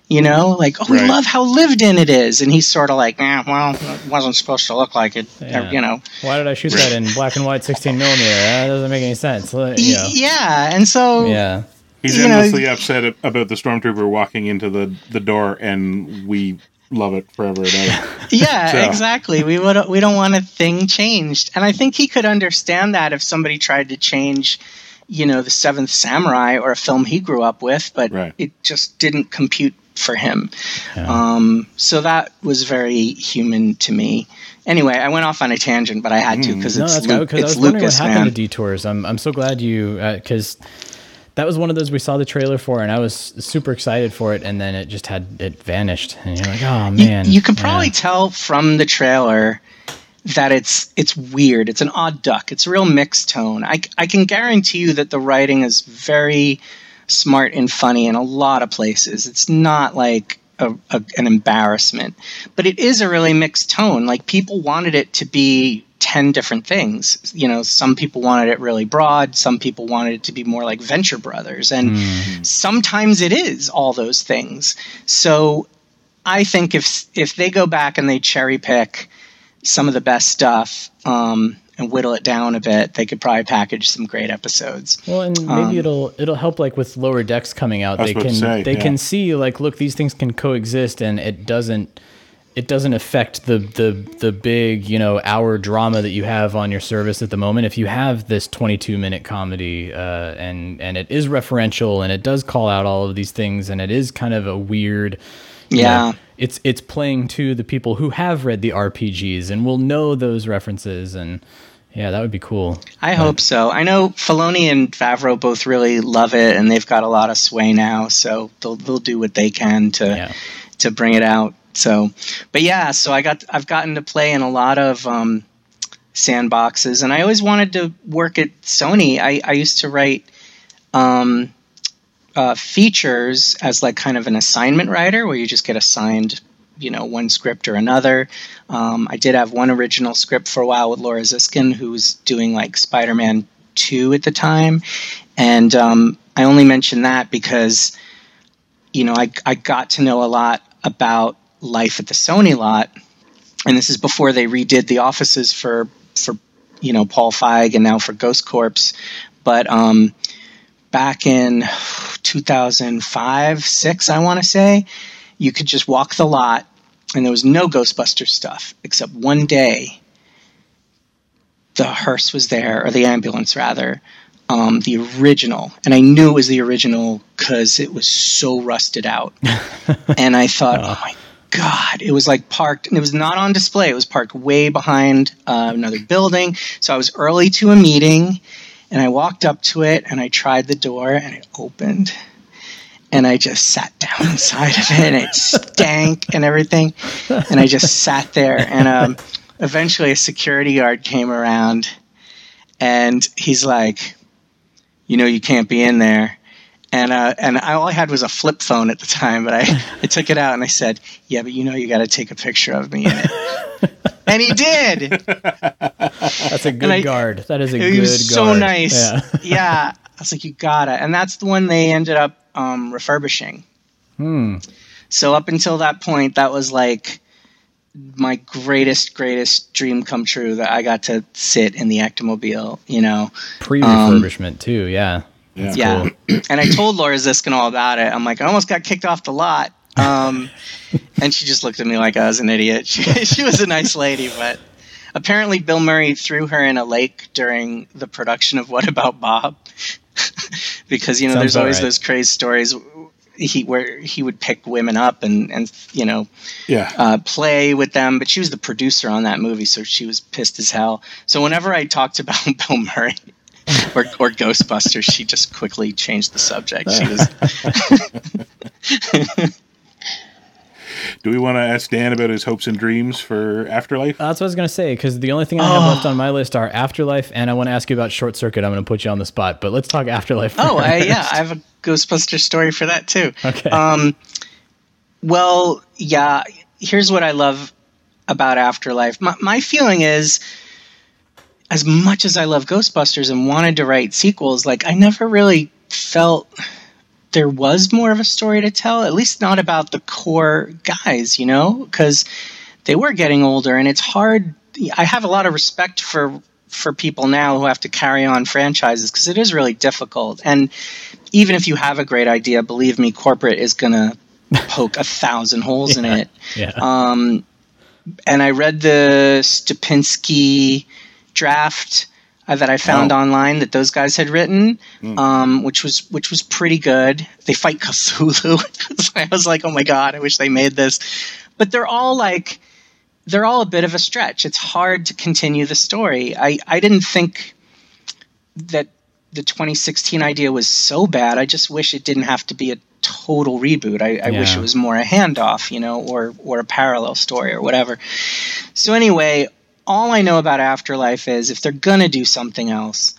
Speaker 11: You know, like oh, we love how lived in it is, and he's sort of like, eh, well, it wasn't supposed to look like it.
Speaker 6: Yeah.
Speaker 11: You know,
Speaker 6: Why did I shoot that in black and white 16 millimeter? That doesn't make any sense. You know.
Speaker 11: yeah, and so
Speaker 6: Yeah.
Speaker 10: He's
Speaker 11: You know-
Speaker 10: endlessly upset about the stormtrooper walking into the, the door, and we love it forever and ever.
Speaker 11: yeah,
Speaker 10: So-
Speaker 11: exactly. We would we don't want a thing changed, and I think he could understand that if somebody tried to change, you know, the Seventh Samurai or a film he grew up with, but it just didn't compute for him. Um, so that was very human to me. Anyway, I went off on a tangent, but I had to because
Speaker 6: no,
Speaker 11: it's,
Speaker 6: that's
Speaker 11: Lu-
Speaker 6: good because I was
Speaker 11: Lucas,
Speaker 6: what happened
Speaker 11: man.
Speaker 6: to detours. I'm I'm so glad you because that was one of those we saw the trailer for and I was super excited for it and then it just had it vanished and you're like oh man
Speaker 11: You, could
Speaker 6: Yeah.
Speaker 11: probably tell from the trailer that it's it's weird. It's an odd duck. It's a real mixed tone. I, I can guarantee you that the writing is very smart and funny in a lot of places. It's not like a, a, an embarrassment, but it is a really mixed tone. Like people wanted it to be 10 different things. You know, some people wanted it really broad, some people wanted it to be more like Venture Brothers, and sometimes it is all those things. So I think if if they go back and they cherry pick some of the best stuff um, and whittle it down a bit, they could probably package some great episodes.
Speaker 6: Well, and maybe
Speaker 11: Um,
Speaker 6: it'll it'll help like with lower decks coming out. They can
Speaker 11: say,
Speaker 6: they
Speaker 11: yeah.
Speaker 6: can see like look these things can coexist and it doesn't it doesn't affect the the the big you know hour drama that you have on your service at the moment. If you have this 22 minute comedy uh, and and it is referential and it does call out all of these things and it is kind of a weird you
Speaker 11: Yeah.
Speaker 6: know, it's it's playing to the people who have read the RPGs and will know those references and yeah, that would be cool.
Speaker 11: I hope so. I know Filoni and Favreau both really love it, and they've got a lot of sway now, so they'll they'll do what they can to to bring it out. So, but yeah, so I got I've gotten to play in a lot of um, sandboxes, and I always wanted to work at Sony. I, I used to write um, uh, features as like kind of an assignment writer, where you just get assigned you know one script or another. Um, I did have one original script for a while with Laura Ziskin, who was doing like Spider-Man Two at the time, and um, I only mention that because you know I I got to know a lot about life at the Sony lot, and this is before they redid the offices for for you know Paul Feig and now for Ghost Corps, but um, back in 2005 six I want to say you could just walk the lot and there was no Ghostbuster stuff except one day the hearse was there, or the ambulance rather, um, the original. And I knew it was the original because it was so rusted out. and I thought, oh my God, it was like parked, and it was not on display. It was parked way behind uh, another building. So I was early to a meeting, and I walked up to it, and I tried the door, and it opened and I just sat down inside of it, and it stank and everything. And I just sat there, and um, eventually a security guard came around, and he's like, "You know, you can't be in there." And uh, and I, all I had was a flip phone at the time, but I, I took it out and I said, "Yeah, but you know, you got to take a picture of me in it." and he did.
Speaker 6: That's a good
Speaker 11: I-
Speaker 6: guard. That is a good
Speaker 11: was so
Speaker 6: guard.
Speaker 11: nice.
Speaker 6: Yeah.
Speaker 11: Yeah. I was like, you gotta. And that's the one they ended up um, refurbishing.
Speaker 6: Hmm.
Speaker 11: So up until that point, that was like my greatest, greatest dream come true that I got to sit in the Ectomobile, you know.
Speaker 6: Pre
Speaker 11: Um,
Speaker 6: refurbishment too. Yeah. That's
Speaker 11: yeah.
Speaker 6: cool.
Speaker 11: and I told Laura Ziskin all about it. I'm like, I almost got kicked off the lot. Um, and she just looked at me like I was an idiot. She, she was a nice lady, but apparently Bill Murray threw her in a lake during the production of What About Bob? because, you know,
Speaker 6: Sounds
Speaker 11: there's always
Speaker 6: alright.
Speaker 11: those crazy stories he where he would pick women up and, and you know,
Speaker 10: Yeah.
Speaker 11: uh, play with them. But she was the producer on that movie, so she was pissed as hell. So whenever I talked about Bill Murray or, or Ghostbusters, she just quickly changed the subject. She was.
Speaker 10: Do we want to ask Dan about his hopes and dreams for Afterlife?
Speaker 6: That's what I was gonna say because the only thing I have
Speaker 11: Oh.
Speaker 6: left on my list are Afterlife, and I want to ask you about Short Circuit. I'm gonna put you on the spot, but let's talk Afterlife.
Speaker 11: Oh, I, yeah, I have a Ghostbuster story for that too.
Speaker 6: Okay.
Speaker 11: Um, well, yeah. Here's what I love about Afterlife. My, my feeling is, as much as I love Ghostbusters and wanted to write sequels, like I never really felt there was more of a story to tell. At least not about the core guys, you know, because they were getting older, and it's hard. I have a lot of respect for for people now who have to carry on franchises because it is really difficult. And even if you have a great idea, believe me, corporate is going to poke a thousand holes in it.
Speaker 6: Yeah.
Speaker 11: Um, and I read the Stupnitsky draft uh, that I found
Speaker 10: Oh.
Speaker 11: online that those guys had written,
Speaker 10: Hmm.
Speaker 11: um, which was which was pretty good. They fight Cthulhu. I was like, oh my god, I wish they made this. But they're all like, they're all a bit of a stretch. It's hard to continue the story. I I didn't think that the 2016 idea was so bad. I just wish it didn't have to be a total reboot. I, I wish it was more a handoff, you know, or or a parallel story or whatever. So anyway, all I know about Afterlife is if they're gonna do something else,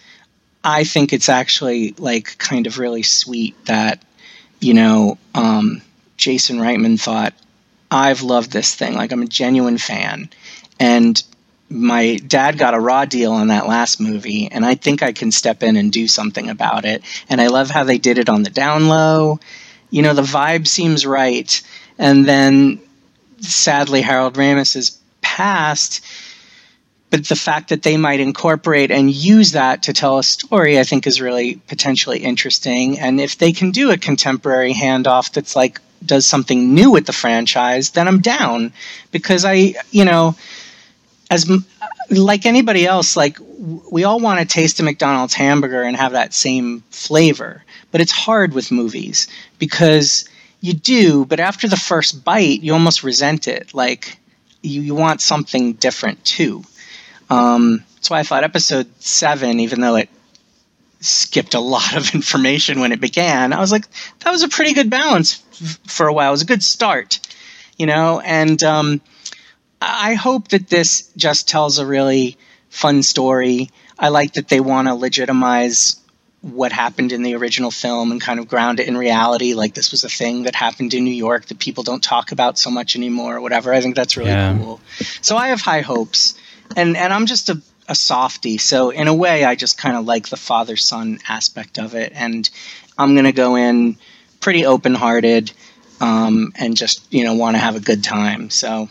Speaker 11: I think it's actually like kind of really sweet that you know um, Jason Reitman thought I've loved this thing. Like I'm a genuine fan, and my dad got a raw deal on that last movie, and I think I can step in and do something about it. And I love how they did it on the down low. You know, the vibe seems right. And then sadly, Harold Ramis is passed. But the fact that they might incorporate and use that to tell a story, I think, is really potentially interesting. And if they can do a contemporary handoff that's like does something new with the franchise, then I'm down because I, you know, as like anybody else, like we all want to taste a McDonald's hamburger and have that same flavor, but it's hard with movies because you do, but after the first bite, you almost resent it. Like you, you want something different too. Um, that's why I thought episode seven, even though it skipped a lot of information when it began, I was like, that was a pretty good balance f- for a while. It was a good start, you know, and um, I hope that this just tells a really fun story. I like that they want to legitimize what happened in the original film and kind of ground it in reality. Like this was a thing that happened in New York that people don't talk about so much anymore or whatever. I think that's really
Speaker 6: Yeah.
Speaker 11: cool. So I have high hopes. And and I'm just a, a softie. So in a way I just kind of like the father son aspect of it. And I'm gonna go in pretty open hearted um, and just, you know, want to have a good time. So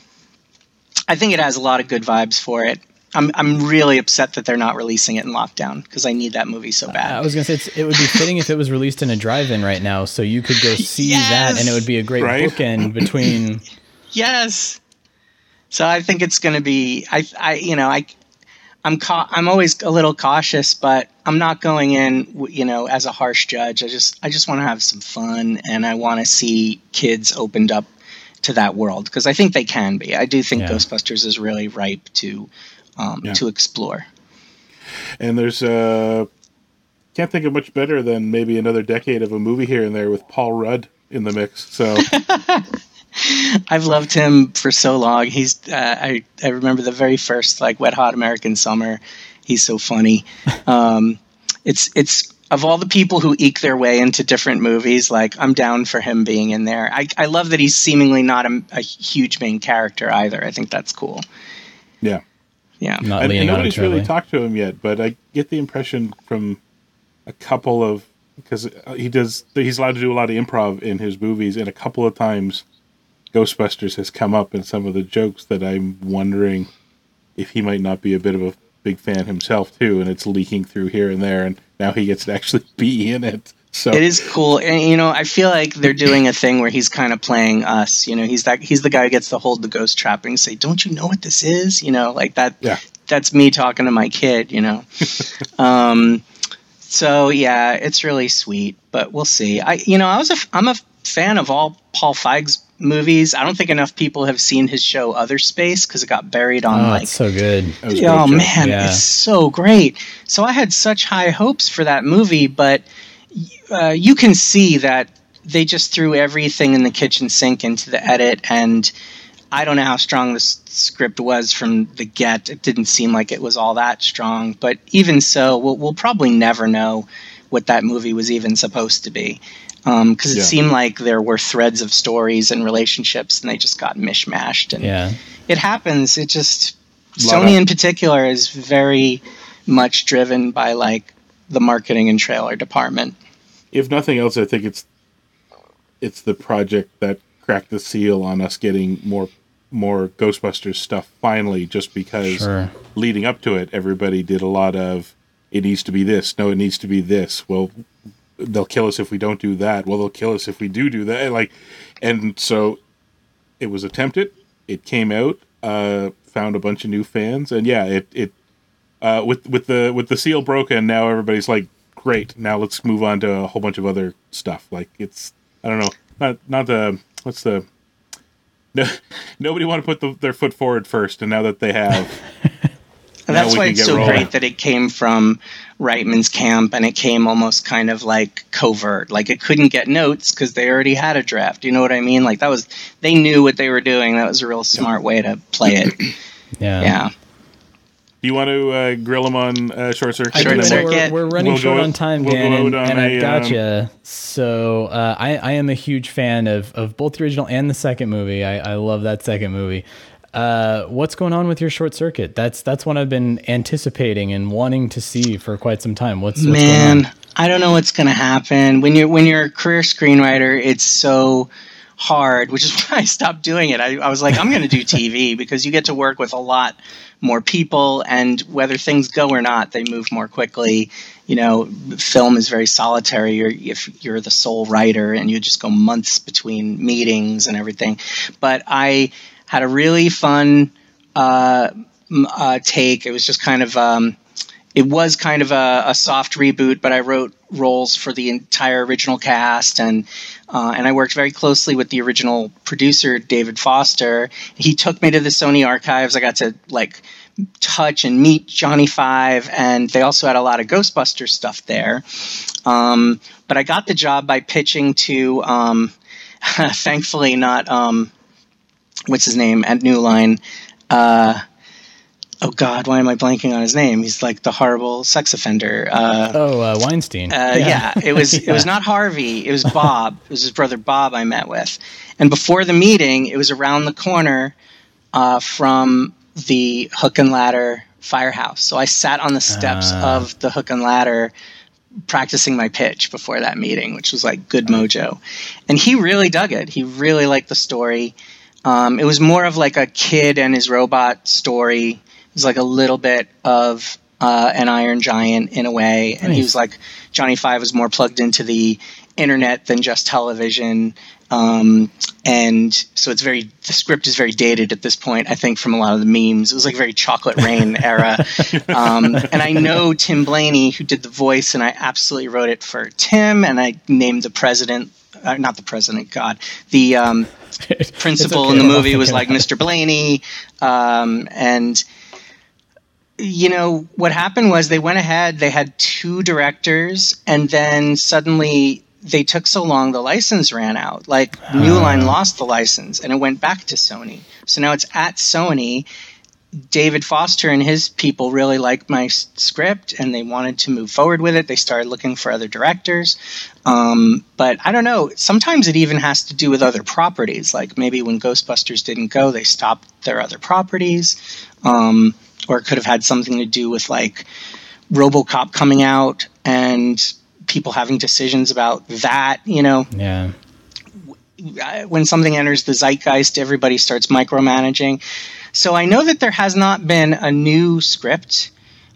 Speaker 11: I think it has a lot of good vibes for it. I'm I'm really upset that they're not releasing it in lockdown because I need that movie so bad.
Speaker 6: I was gonna say it's, it would be fitting if it was released in a drive-in right now, so you could go see that, and it would be a great
Speaker 11: Right?
Speaker 6: bookend between.
Speaker 11: Yes. So I think it's going to be I I you know I I'm ca- I'm always a little cautious, but I'm not going in you know as a harsh judge. I just I just want to have some fun and I want to see kids opened up to that world because I think they can be. I do think
Speaker 10: Yeah.
Speaker 11: Ghostbusters is really ripe to um,
Speaker 10: Yeah.
Speaker 11: to explore.
Speaker 10: And there's uh can't think of much better than maybe another decade of a movie here and there with Paul Rudd in the mix. So
Speaker 11: I've loved him for so long. He's uh, I I remember the very first like Wet Hot American Summer. He's so funny. Um, it's it's of all the people who eke their way into different movies, like I'm down for him being in there. I I love that he's seemingly not a, a huge main character either. I think that's cool.
Speaker 10: yeah.
Speaker 11: Yeah,
Speaker 6: Not
Speaker 10: and, and nobody's
Speaker 6: it,
Speaker 10: really talked to him yet, but I get the impression from a couple of because he does he's allowed to do a lot of improv in his movies, and a couple of times Ghostbusters has come up in some of the jokes that I'm wondering if he might not be a bit of a big fan himself too, and it's leaking through here and there, and now he gets to actually be in it. So
Speaker 11: It is cool, and you know, I feel like they're doing a thing where he's kind of playing us. You know, he's that he's the guy who gets to hold the ghost trapping and say, "Don't you know what this is?" You know, like that.
Speaker 10: Yeah.
Speaker 11: That's me talking to my kid. You know. um, so yeah, it's really sweet, but we'll see. I, you know, I was a I'm a fan of all Paul Feig's movies. I don't think enough people have seen his show Other Space because it got buried on
Speaker 6: Oh,
Speaker 11: like
Speaker 6: it's so good.
Speaker 11: oh man,
Speaker 6: Yeah.
Speaker 11: it's so great. So I had such high hopes for that movie, but uh, you can see that they just threw everything in the kitchen sink into the edit, and I don't know how strong this script was from the get. It didn't seem like it was all that strong, but even so, we'll, we'll probably never know what that movie was even supposed to be. Um, because it
Speaker 6: Yeah.
Speaker 11: seemed like there were threads of stories and relationships, and they just got mishmashed. And
Speaker 6: Yeah.
Speaker 11: it happens. It just Sony
Speaker 10: of-
Speaker 11: in particular is very much driven by like the marketing and trailer department.
Speaker 10: if nothing else, I think it's it's the project that cracked the seal on us getting more more Ghostbusters stuff finally. Just because
Speaker 6: Sure.
Speaker 10: leading up to it, everybody did a lot of it needs to be this. No, it needs to be this. Well, they'll kill us if we don't do that. Well, they'll kill us if we do do that. Like, and so it was attempted. It came out, uh, found a bunch of new fans, and yeah, it it uh, with with the with the seal broken. Now everybody's like, great. Now let's move on to a whole bunch of other stuff. Like it's I don't know, not not the what's the no, nobody want to put the, their foot forward first, and now that they have,
Speaker 11: And that's why it's so
Speaker 10: rolling.
Speaker 11: great that it came from Reitman's camp and it came almost kind of like covert. Like it couldn't get notes because they already had a draft. You know what I mean? Like that was they knew what they were doing. That was a real smart way to play it.
Speaker 6: Yeah.
Speaker 11: Yeah.
Speaker 10: Do you want to uh, grill them on uh, short circuit?
Speaker 6: I do,
Speaker 10: And
Speaker 6: we're, we're running
Speaker 10: we'll
Speaker 6: short
Speaker 10: go
Speaker 6: on
Speaker 10: out-
Speaker 6: time,
Speaker 10: we'll
Speaker 6: Dan,
Speaker 10: go
Speaker 6: and,
Speaker 10: on
Speaker 6: and I've
Speaker 10: a,
Speaker 6: got
Speaker 10: um,
Speaker 6: gotcha. So uh, I, I am a huge fan of, of both the original and the second movie. I, I love that second movie. Uh, what's going on with your short circuit? That's that's one I've been anticipating and wanting to see for quite some time. What's, what's
Speaker 11: Man,
Speaker 6: going on?
Speaker 11: I don't know what's going to happen when you're when you're a career screenwriter. It's so hard, which is why I stopped doing it. I, I was like, I'm going to do TV because you get to work with a lot more people, and whether things go or not, they move more quickly. You know, film is very solitary. You're, if you're the sole writer, and you just go months between meetings and everything. But I had a really fun uh, uh, take. It was just kind of. Um, it was kind of a, a, soft reboot, but I wrote roles for the entire original cast, and uh, and I worked very closely with the original producer David Foster. He took me to the Sony archives. I got to like touch and meet Johnny Five, and they also had a lot of Ghostbusters stuff there. Um, but I got the job by pitching to, um, thankfully, not um, what's his name at New Line. Uh, oh God, why am I blanking on his name? He's like the horrible sex offender. Uh,
Speaker 6: oh, uh, Weinstein.
Speaker 11: Uh, yeah. yeah. it was yeah. it was not Harvey. It was Bob. it was his brother Bob I met with, and before the meeting, it was around the corner uh, from the Hook and Ladder firehouse. So I sat on the steps of the Hook and Ladder. Practicing my pitch before that meeting, which was like good mojo. And he really dug it. He really liked the story. Um, it was more of like a kid and his robot story it was like a little bit of uh, an Iron Giant in a way, and nice. he was like Johnny Five was more plugged into the internet than just television, um, and so it's very the script is very dated at this point. I think from a lot of the memes, it was like very Chocolate Rain era, um, and I know Tim Blaney who did the voice, and I absolutely wrote it for Tim, and I named the president. Uh, not the president, God, the um, principal okay, in the movie was like Mr. Blaney, um, and you know what happened was they went ahead they had two directors and then suddenly they took so long the license ran out. Like new line lost the license and it went back to sony. So now it's at sony david foster and his people really liked my s- script and they wanted to move forward with it they started looking for other directors um, but i don't know sometimes it even has to do with other properties like maybe when ghostbusters didn't go they stopped their other properties um, or it could have had something to do with like RoboCop coming out and people having decisions about that. You know,
Speaker 6: yeah.
Speaker 11: When something enters the zeitgeist, everybody starts micromanaging. So I know that there has not been a new script.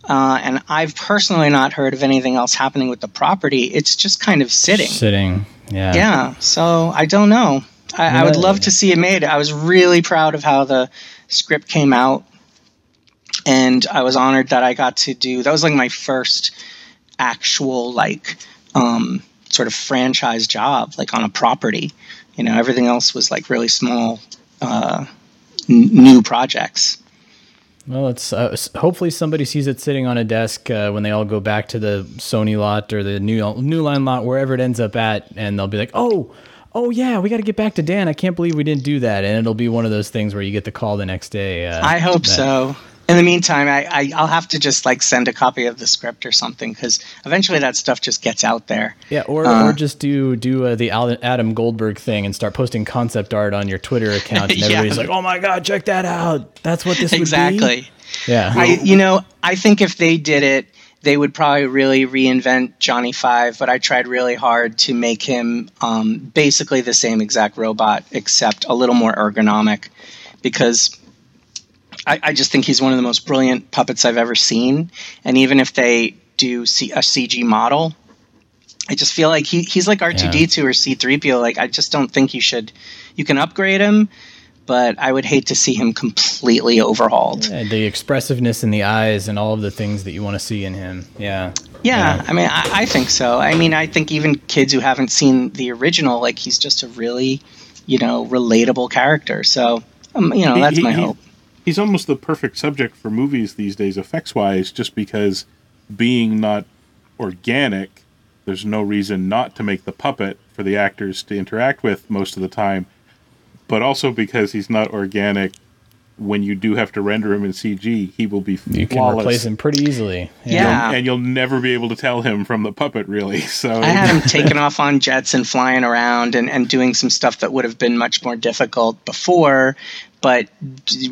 Speaker 11: Uh, and I've personally not heard of anything else happening with the property. It's just kind of sitting.
Speaker 6: Sitting, yeah.
Speaker 11: Yeah. So I don't know. I, I would love to see it made. I was really proud of how the script came out and I was honored that I got to do that was like my first actual like um, sort of franchise job like on a property you know everything else was like really small uh, n- new projects
Speaker 6: well it's uh, hopefully somebody sees it sitting on a desk uh, when they all go back to the Sony lot or the new new line lot wherever it ends up at and they'll be like oh oh yeah, we got to get back to Dan. I can't believe we didn't do that. And it'll be one of those things where you get the call the next day. Uh,
Speaker 11: I hope so. In the meantime, I, I will have to just like send a copy of the script or something because eventually that stuff just gets out there.
Speaker 6: Yeah, or,
Speaker 11: uh,
Speaker 6: or just do do uh, the Adam Goldberg thing and start posting concept art on your Twitter account, and everybody's yeah. like, "Oh my god, check that out! That's what this is.
Speaker 11: exactly."
Speaker 6: Yeah,
Speaker 11: I you know I think if they did it, they would probably really reinvent Johnny Five, but I tried really hard to make him um, basically the same exact robot, except a little more ergonomic, because I, I, just think he's one of the most brilliant puppets I've ever seen. And even if they do C- a CG model, I just feel like he, he's like R2D2 yeah. or C3PO. Like, I just don't think you should, you can upgrade him, but I would hate to see him completely overhauled.
Speaker 6: Yeah, the expressiveness in the eyes and all of the things that you want to see in him. Yeah.
Speaker 11: Yeah, yeah. I mean, I, I, think so. I mean, I think even kids who haven't seen the original, like, he's just a really, you know, relatable character. So, um, you know, that's he, my
Speaker 10: he,
Speaker 11: hope.
Speaker 10: He's almost the perfect subject for movies these days, effects wise, just because being not organic, there's no reason not to make the puppet for the actors to interact with most of the time but also because he's not organic when you do have to render him in CG, he will be
Speaker 6: You can replace him pretty easily.
Speaker 11: Yeah.
Speaker 10: You'll- and you'll never be able to tell him from the puppet, really. So
Speaker 11: I had him taking off on jets and flying around and, and doing some stuff that would have been much more difficult before. But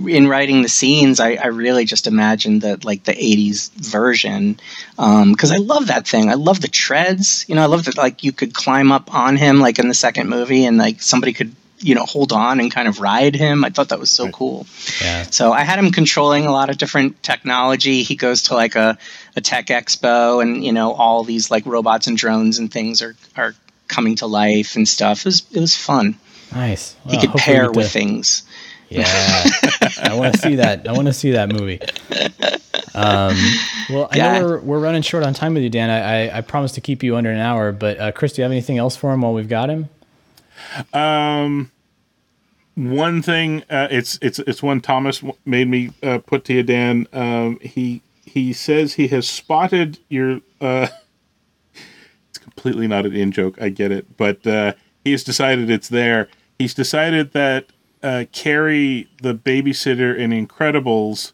Speaker 11: in writing the scenes, I, I really just imagined that like the '80s version um, because I love that thing. I love the treads. You know, I love that like you could climb up on him like in the second movie, and like somebody could you know hold on and kind of ride him. I thought that was so cool.
Speaker 6: Yeah.
Speaker 11: So I had him controlling a lot of different technology. He goes to like a, a tech expo, and you know all these like robots and drones and things are are coming to life and stuff. It was it was fun.
Speaker 6: Nice.
Speaker 11: He could pair with
Speaker 6: get
Speaker 11: things.
Speaker 6: Yeah, I want to see that. I want to see that movie. Um, well, I
Speaker 11: Yeah.
Speaker 6: know we're, we're running short on time with you, Dan. I, I, I promised to keep you under an hour, but uh, Chris, do you have anything else for him while we've got him?
Speaker 10: Um, one thing, uh, it's it's it's one Thomas made me uh, put to you, Dan. Um, he he says he has spotted your. Uh, it's completely not an in joke. I get it, but uh, he has decided it's there. He's decided that uh, Carrie, the babysitter in Incredibles,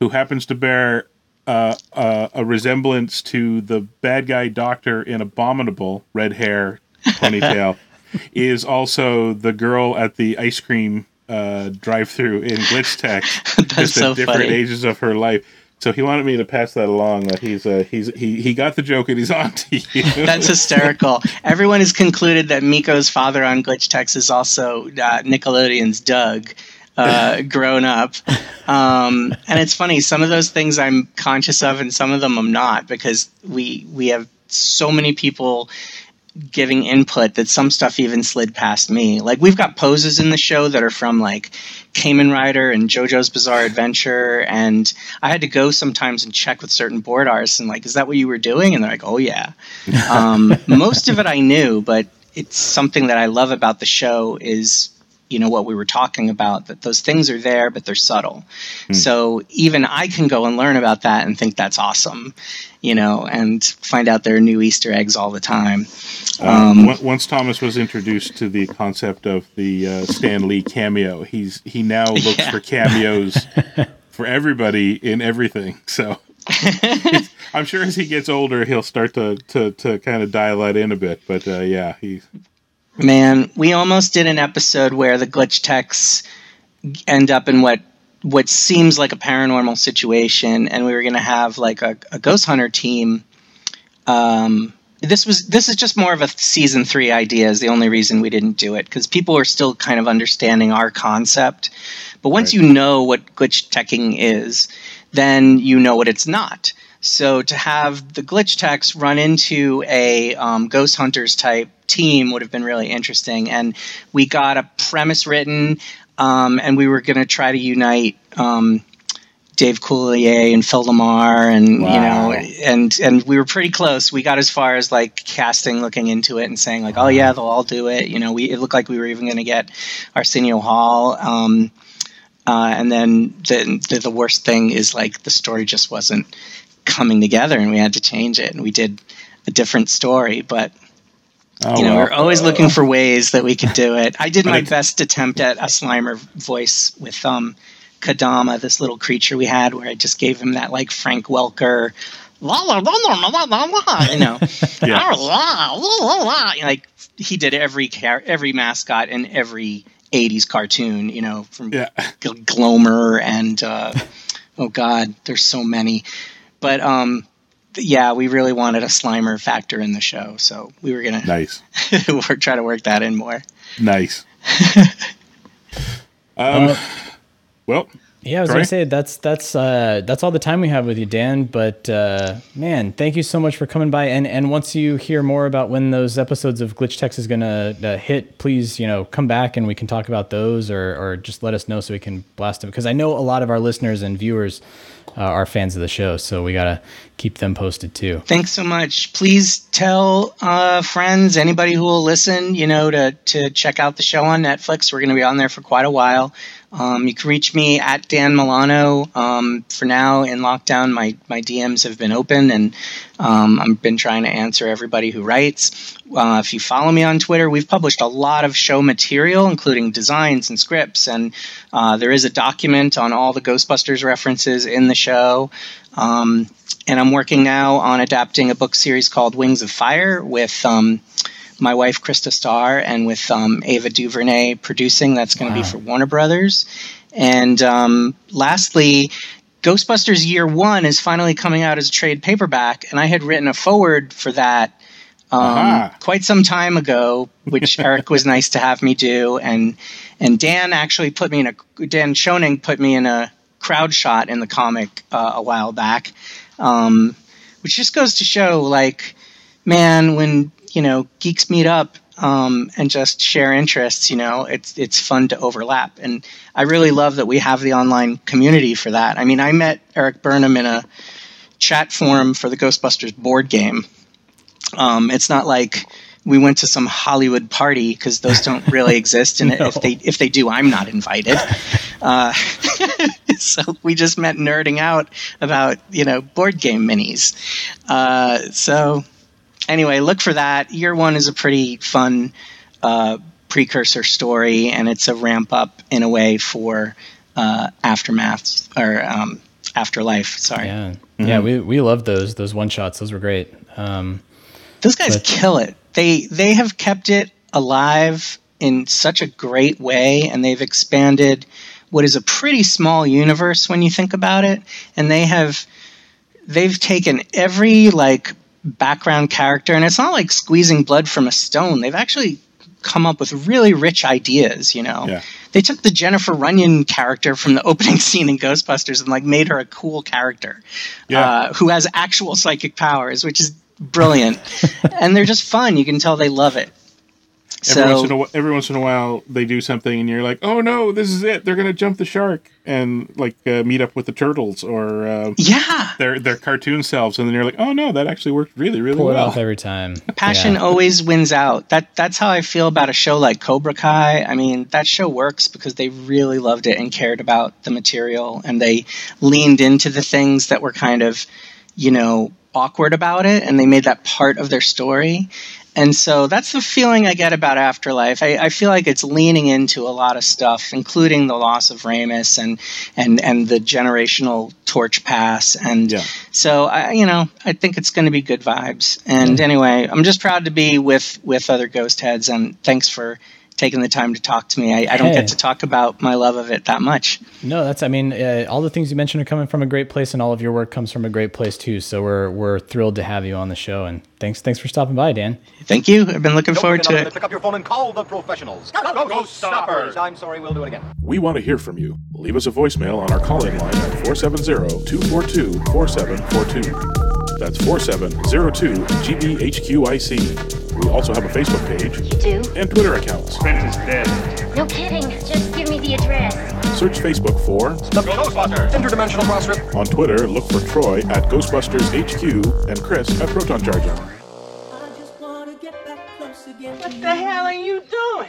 Speaker 10: who happens to bear uh, uh, a resemblance to the bad guy doctor in Abominable, red hair, ponytail, is also the girl at the ice cream uh, drive-through in Glitch Tech, just
Speaker 11: so
Speaker 10: at different
Speaker 11: funny.
Speaker 10: ages of her life. So he wanted me to pass that along. That he's uh, he's he, he got the joke and he's on to you.
Speaker 11: That's hysterical. Everyone has concluded that Miko's father on Glitch Techs is also uh, Nickelodeon's Doug. Uh, grown up, um, and it's funny. Some of those things I'm conscious of, and some of them I'm not, because we we have so many people giving input that some stuff even slid past me. Like we've got poses in the show that are from like Kamen Rider and JoJo's Bizarre Adventure, and I had to go sometimes and check with certain board artists and like, is that what you were doing? And they're like, oh yeah. Um, most of it I knew, but it's something that I love about the show is you know what we were talking about that those things are there but they're subtle so even i can go and learn about that and think that's awesome you know and find out there are new easter eggs all the time
Speaker 10: Um, on- once Thomas was introduced to the concept of the uh, Stan Lee cameo, he's he now looks
Speaker 11: Yeah.
Speaker 10: for cameos for everybody in everything. So I'm sure as he gets older, he'll start to to, to kind of dial that in a bit. But uh, yeah, he
Speaker 11: Man, we almost did an episode where the glitch techs end up in what what seems like a paranormal situation, and we were going to have like a, a ghost hunter team. Um, this was this is just more of a season three idea. Is the only reason we didn't do it because people are still kind of understanding our concept. But once you know what glitch teching is, then you know what it's not. So to have the glitch techs run into a um, ghost hunters type team would have been really interesting. And we got a premise written, um, and we were going to try to unite um, Dave Coulier and Phil LaMarr, and
Speaker 10: Wow.
Speaker 11: you know, and and we were pretty close. We got as far as like casting, looking into it, and saying like, oh yeah, they'll all do it. You know, we it looked like we were even going to get Arsenio Hall. Um, uh, and then the, the the worst thing is like the story just wasn't coming together, and we had to change it, and we did a different story. But
Speaker 10: Oh,
Speaker 11: you know,
Speaker 10: well.
Speaker 11: we're always looking for ways that we could do it. I did my best attempt at a Slimer voice with um, Kadama, this little creature we had, where I just gave him that like Frank Welker. La, la, la, la, la, la, la, you know,
Speaker 10: Yeah.
Speaker 11: La, la, la, la, like he did every char- every mascot in every '80s cartoon, you know, from
Speaker 10: Yeah.
Speaker 11: G- Glomer and uh, oh god, there's so many. But um, yeah, we really wanted a Slimer factor in the show, so we were gonna
Speaker 10: nice,
Speaker 11: work, try to work that in more.
Speaker 10: nice. um,
Speaker 6: Uh,
Speaker 10: well,
Speaker 6: Yeah, I was
Speaker 10: Troy?
Speaker 6: gonna say that's that's uh, that's all the time we have with you, Dan. But uh, man, thank you so much for coming by. And and once you hear more about when those episodes of Glitch Techs is gonna uh, hit, please you know come back and we can talk about those, or or just let us know so we can blast them. Because I know a lot of our listeners and viewers uh, are fans of the show, so we gotta keep them posted too.
Speaker 11: Thanks so much. Please tell uh, friends, anybody who will listen, you know, to to check out the show on Netflix. We're going to be on there for quite a while. Um, you can reach me at Dan Milano. Um, for now, in lockdown, my, my DMs have been open, and um, I've been trying to answer everybody who writes. Uh, if you follow me on Twitter, we've published a lot of show material, including designs and scripts, and uh, there is a document on all the Ghostbusters references in the show. Um, and I'm working now on adapting a book series called Wings of Fire with um, my wife Krista Starr and with um, Ava DuVernay producing. That's going to
Speaker 6: Wow.
Speaker 11: be for Warner Brothers. And um, lastly, Ghostbusters Year One is finally coming out as a trade paperback, and I had written a foreword for that um, quite some time ago, which Erik was nice to have me do, and and Dan actually put me in a Dan Schoening put me in a crowd shot in the comic uh, a while back, um, which just goes to show, like, man, when you know geeks meet up um, and just share interests, you know, it's it's fun to overlap, and I really love that we have the online community for that. I mean, I met Erik Burnham in a chat forum for the Ghostbusters board game. Um, it's not like we went to some Hollywood party because those don't really exist, and if they if they do, I'm not invited. Uh, so we just met nerding out about you know board game minis. Uh, so anyway, look for that. Year one is a pretty fun uh, precursor story, and it's a ramp up in a way for uh, aftermath or um, afterlife. Sorry.
Speaker 6: Yeah, yeah, we we loved those those one shots. Those were great. Um,
Speaker 11: Those guys
Speaker 6: But-
Speaker 11: kill it. They they have kept it alive in such a great way, and they've expanded what is a pretty small universe when you think about it. And they have they've taken every like background character, and it's not like squeezing blood from a stone. They've actually come up with really rich ideas. You know,
Speaker 10: Yeah.
Speaker 11: they took the Jennifer Runyon character from the opening scene in Ghostbusters and like made her a cool character
Speaker 10: Yeah.
Speaker 11: uh, who has actual psychic powers, which is brilliant. and they're just fun. You can tell they love it.
Speaker 10: Every, once in
Speaker 11: So
Speaker 10: a, wh- every once in a while, they do something, and you're like, "Oh no, this is it! They're gonna jump the shark and like uh, meet up with the turtles or uh,
Speaker 11: yeah,
Speaker 10: their their cartoon selves." And then you're like, "Oh no, that actually worked really, really
Speaker 6: pull it
Speaker 10: well."
Speaker 6: off every time.
Speaker 11: passion
Speaker 6: Yeah.
Speaker 11: always wins out. That that's how I feel about a show like Cobra Kai. I mean, that show works because they really loved it and cared about the material, and they leaned into the things that were kind of, you know, awkward about it, and they made that part of their story. And so that's the feeling I get about Afterlife. I, I feel like it's leaning into a lot of stuff, including the loss of Ramis and and and the generational torch pass. And
Speaker 10: Yeah.
Speaker 11: so I, you know, I think it's going to be good vibes. And anyway, I'm just proud to be with with other ghost heads. And thanks for taking the time to talk to me. I, I don't
Speaker 6: Hey.
Speaker 11: get to talk about my love of it that much.
Speaker 6: No, that's. I mean, uh, all the things you mentioned are coming from a great place, and all of your work comes from a great place too. So we're we're thrilled to have you on the show, and thanks thanks for stopping by, Dan.
Speaker 11: Thank you. I've been looking forward to it.
Speaker 3: Pick up your phone and call the professionals. Go, go, go, stoppers! I'm sorry, we'll do it again.
Speaker 10: We want to hear from you. Leave us a voicemail on our call-in line at 470-242-4742. That's 4702-GBHQIC. We also have a Facebook page
Speaker 8: You do?
Speaker 10: and Twitter accounts.
Speaker 9: Brent is dead.
Speaker 8: No kidding. Just give me the address.
Speaker 10: Search Facebook for
Speaker 3: The Ghostbusters! Interdimensional cross rip.
Speaker 10: On Twitter, look for Troy at Ghostbusters HQ and Chris at Proton Charger.
Speaker 13: What the hell are you doing?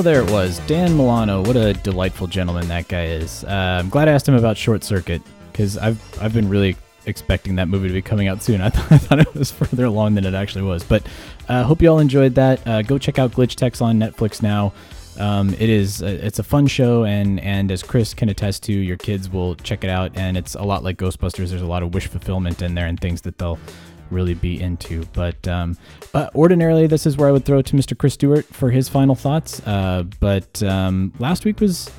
Speaker 6: Oh, there it was, Dan Milano. What a delightful gentleman that guy is. Uh, I'm glad I asked him about Short Circuit because I've I've been really expecting that movie to be coming out soon. I, th- I thought it was further along than it actually was. But uh, hope you all enjoyed that. Uh, go check out Glitch Techs on Netflix now. Um, it is a, it's a fun show, and and as Chris can attest to, your kids will check it out, and it's a lot like Ghostbusters. There's a lot of wish fulfillment in there and things that they'll really be into. But um, but ordinarily, this is where I would throw it to Mr. Chris Stewart for his final thoughts. Uh, but um, last week was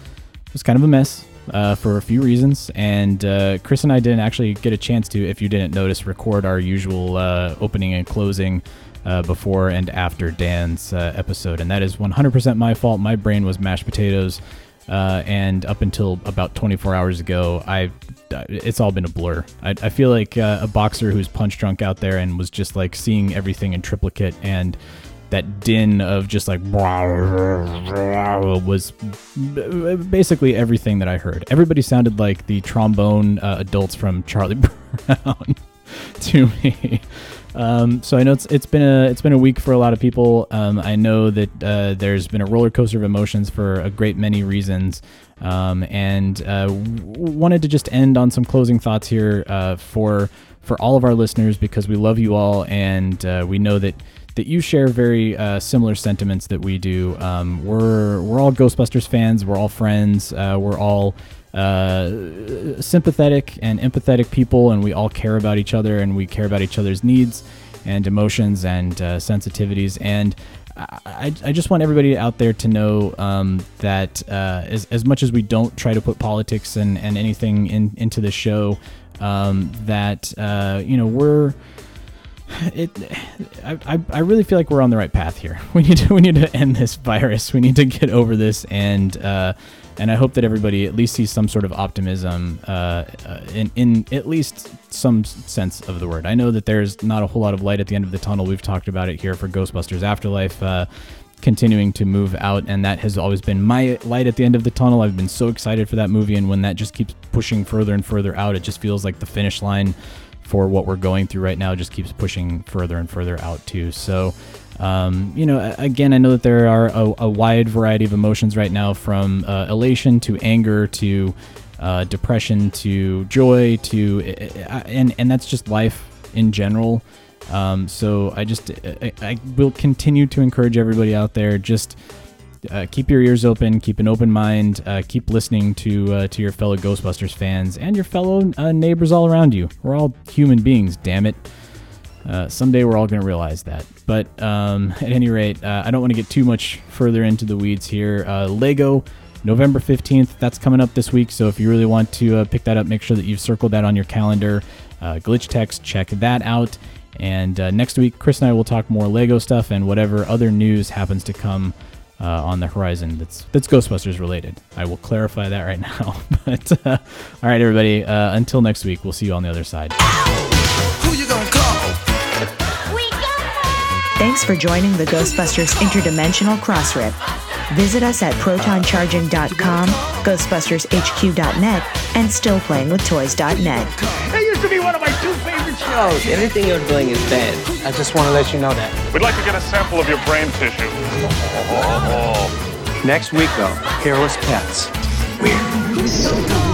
Speaker 6: was kind of a mess uh, for a few reasons, and uh, Chris and I didn't actually get a chance to, if you didn't notice, record our usual uh, opening and closing. Uh, before and after Dan's uh, episode, and that is 100% my fault. My brain was mashed potatoes uh, and up until about 24 hours ago, I it's all been a blur. I, I feel like uh, a boxer who's punch drunk out there and was just like seeing everything in triplicate and that din of just like was basically everything that I heard. Everybody sounded like the trombone uh, adults from Charlie Brown to me. Um, so I know it's it's been a it's been a week for a lot of people. Um, I know that uh, there's been a roller coaster of emotions for a great many reasons, um, and uh, wanted to just end on some closing thoughts here uh, for for all of our listeners because we love you all and uh, we know that that you share very uh, similar sentiments that we do. Um, we're we're all Ghostbusters fans. We're all friends. Uh, we're all uh, sympathetic and empathetic people, and we all care about each other, and we care about each other's needs and emotions and uh, sensitivities. And I, I, just want everybody out there to know um, that uh, as, as much as we don't try to put politics and, and anything in, into the show, um, that uh, you know we're it I, I really feel like we're on the right path here. We need to we need to end this virus. We need to get over this and uh, and I hope that everybody at least sees some sort of optimism uh, uh, in in at least some sense of the word. I know that there's not a whole lot of light at the end of the tunnel. We've talked about it here for Ghostbusters Afterlife. Uh, continuing to move out and that has always been my light at the end of the tunnel i've been so excited for that movie and when that just keeps pushing further and further out it just feels like the finish line for what we're going through right now just keeps pushing further and further out too. So, um, you know, again, I know that there are a, a wide variety of emotions right now, from uh, elation to anger to uh, depression to joy to, uh, and and that's just life in general. Um, so I just I, I will continue to encourage everybody out there just uh, keep your ears open, keep an open mind, uh, keep listening to uh, to your fellow Ghostbusters fans and your fellow uh, neighbors all around you. We're all human beings, damn it. Uh, someday we're all going to realize that. But um, at any rate, I don't want to get too much further into the weeds here. Lego, November 15th, that's coming up this week. So if you really want to pick that up, make sure that you've circled that on your calendar. Glitch Techs, check that out. And next week, Chris and I will talk more Lego stuff and whatever other news happens to come uh, on the horizon that's that's Ghostbusters related. I will clarify that right now. but uh, all right, everybody. Uh, until next week, we'll see you on the other side.
Speaker 14: Thanks for joining the Ghostbusters Interdimensional Cross Rip. Visit us at protoncharging.com, ghostbustershq.net, and stillplayingwithtoys.net.
Speaker 13: That used to be favorite shows.
Speaker 12: Anything you're doing is bad.
Speaker 13: I just want to let you know that.
Speaker 15: We'd like to get a sample of your brain tissue.
Speaker 16: Next week, though, hairless pets. Weird.